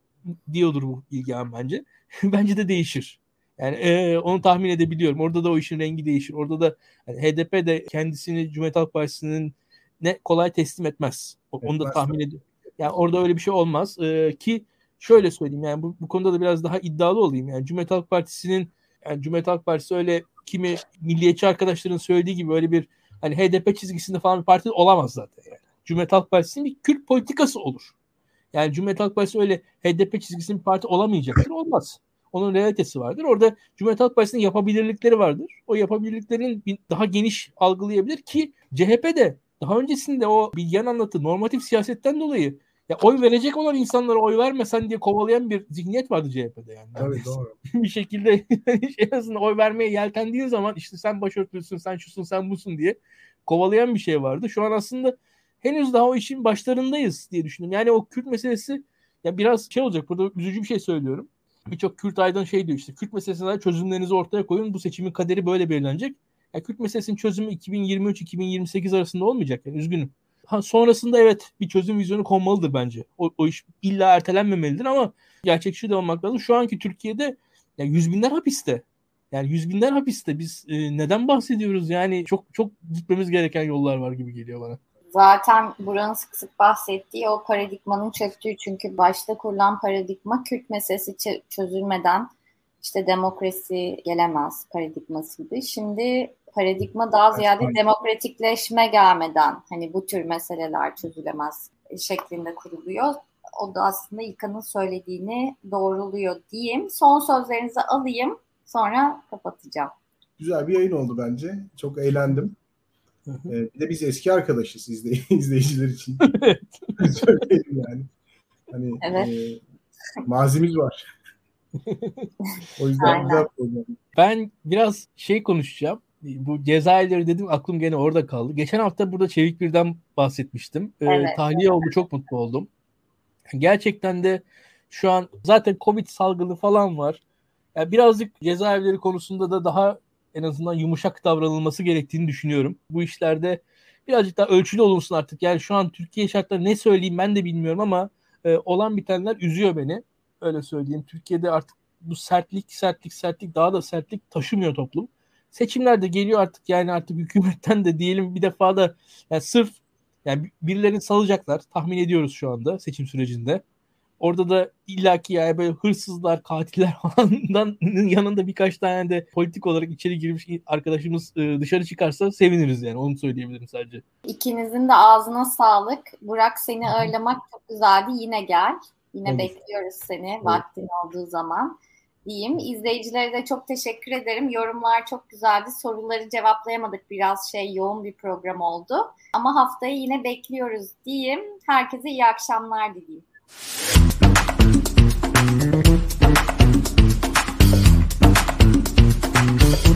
diyordur bu ilgilen bence. bence de değişir. Yani e, onu tahmin edebiliyorum. Orada da o işin rengi değişir. Orada da yani HDP de kendisini Cumhuriyet Halk Partisi'nin ne kolay teslim etmez. Onu da tahmin ediyorum. Yani orada öyle bir şey olmaz. E, ki şöyle söyleyeyim yani bu, bu konuda da biraz daha iddialı olayım. Yani Cumhuriyet Halk Partisi'nin yani Cumhuriyet Halk Partisi öyle kimi milliyetçi arkadaşların söylediği gibi öyle bir hani HDP çizgisinde falan bir parti olamaz zaten yani. Cumhuriyet Halk Partisi'nin bir Kürt politikası olur. Yani Cumhuriyet Halk Partisi öyle HDP çizgisinin bir parti olamayacaktır. Olmaz. Onun realitesi vardır. Orada Cumhuriyet Halk Partisi'nin yapabilirlikleri vardır. O yapabilirliklerin daha geniş algılayabilir ki CHP de daha öncesinde o bilgen anlatı normatif siyasetten dolayı ya oy verecek olan insanlara oy vermesen diye kovalayan bir zihniyet vardı CHP'de yani. Tabii doğru. bir şekilde en azından oy vermeye yeltendiğin zaman işte sen başörtülüsün, sen şusun, sen busun diye kovalayan bir şey vardı. Şu an aslında henüz daha o işin başlarındayız diye düşünüyorum. Yani o Kürt meselesi ya biraz şey olacak burada üzücü bir şey söylüyorum. Birçok Kürt aydın şey diyor işte Kürt meselesine çözümlerinizi ortaya koyun bu seçimin kaderi böyle belirlenecek. Ya Kürt meselesinin çözümü 2023-2028 arasında olmayacak yani üzgünüm. Ha, sonrasında evet bir çözüm vizyonu konmalıdır bence. O, o iş illa ertelenmemelidir ama gerçekçi de olmak lazım. Şu anki Türkiye'de ya yüz binler hapiste. Yani yüz binler hapiste. Biz e, neden bahsediyoruz? Yani çok çok gitmemiz gereken yollar var gibi geliyor bana. Zaten buranın sık sık bahsettiği o paradigmanın çöktüğü çünkü başta kurulan paradigma Kürt meselesi çözülmeden işte demokrasi gelemez paradigmasıydı. Şimdi paradigma daha ziyade demokratikleşme gelmeden hani bu tür meseleler çözülemez şeklinde kuruluyor. O da aslında İlkan'ın söylediğini doğruluyor diyeyim. Son sözlerinizi alayım sonra kapatacağım. Güzel bir yayın oldu bence. Çok eğlendim. Ee, bir de biz eski arkadaşız izley izleyiciler için. Söyleyelim yani. Hani evet. e, mazimiz var. o yüzden Aynen. güzel program. Ben biraz şey konuşacağım. Bu Cezayirleri dedim aklım gene orada kaldı. Geçen hafta burada Çevik Bir'den bahsetmiştim. Ee, evet. tahliye oldu çok mutlu oldum. Gerçekten de şu an zaten Covid salgını falan var. Yani birazcık cezaevleri konusunda da daha en azından yumuşak davranılması gerektiğini düşünüyorum. Bu işlerde birazcık daha ölçülü olunsun artık. Yani şu an Türkiye şartları ne söyleyeyim ben de bilmiyorum ama e, olan bitenler üzüyor beni. Öyle söyleyeyim. Türkiye'de artık bu sertlik, sertlik, sertlik daha da sertlik taşımıyor toplum. Seçimler de geliyor artık yani artık hükümetten de diyelim bir defa da yani sırf yani birilerini salacaklar tahmin ediyoruz şu anda seçim sürecinde. Orada da illaki yani böyle hırsızlar, katiller falandan yanında birkaç tane de politik olarak içeri girmiş arkadaşımız e, dışarı çıkarsa seviniriz yani onu söyleyebilirim sadece. İkinizin de ağzına sağlık. Burak seni ağırlamak çok güzeldi. Yine gel. Yine Olur. bekliyoruz seni Olur. vaktin olduğu zaman diyeyim. İzleyicilere de çok teşekkür ederim. Yorumlar çok güzeldi. Soruları cevaplayamadık. Biraz şey yoğun bir program oldu. Ama haftayı yine bekliyoruz diyeyim. Herkese iyi akşamlar dileyim.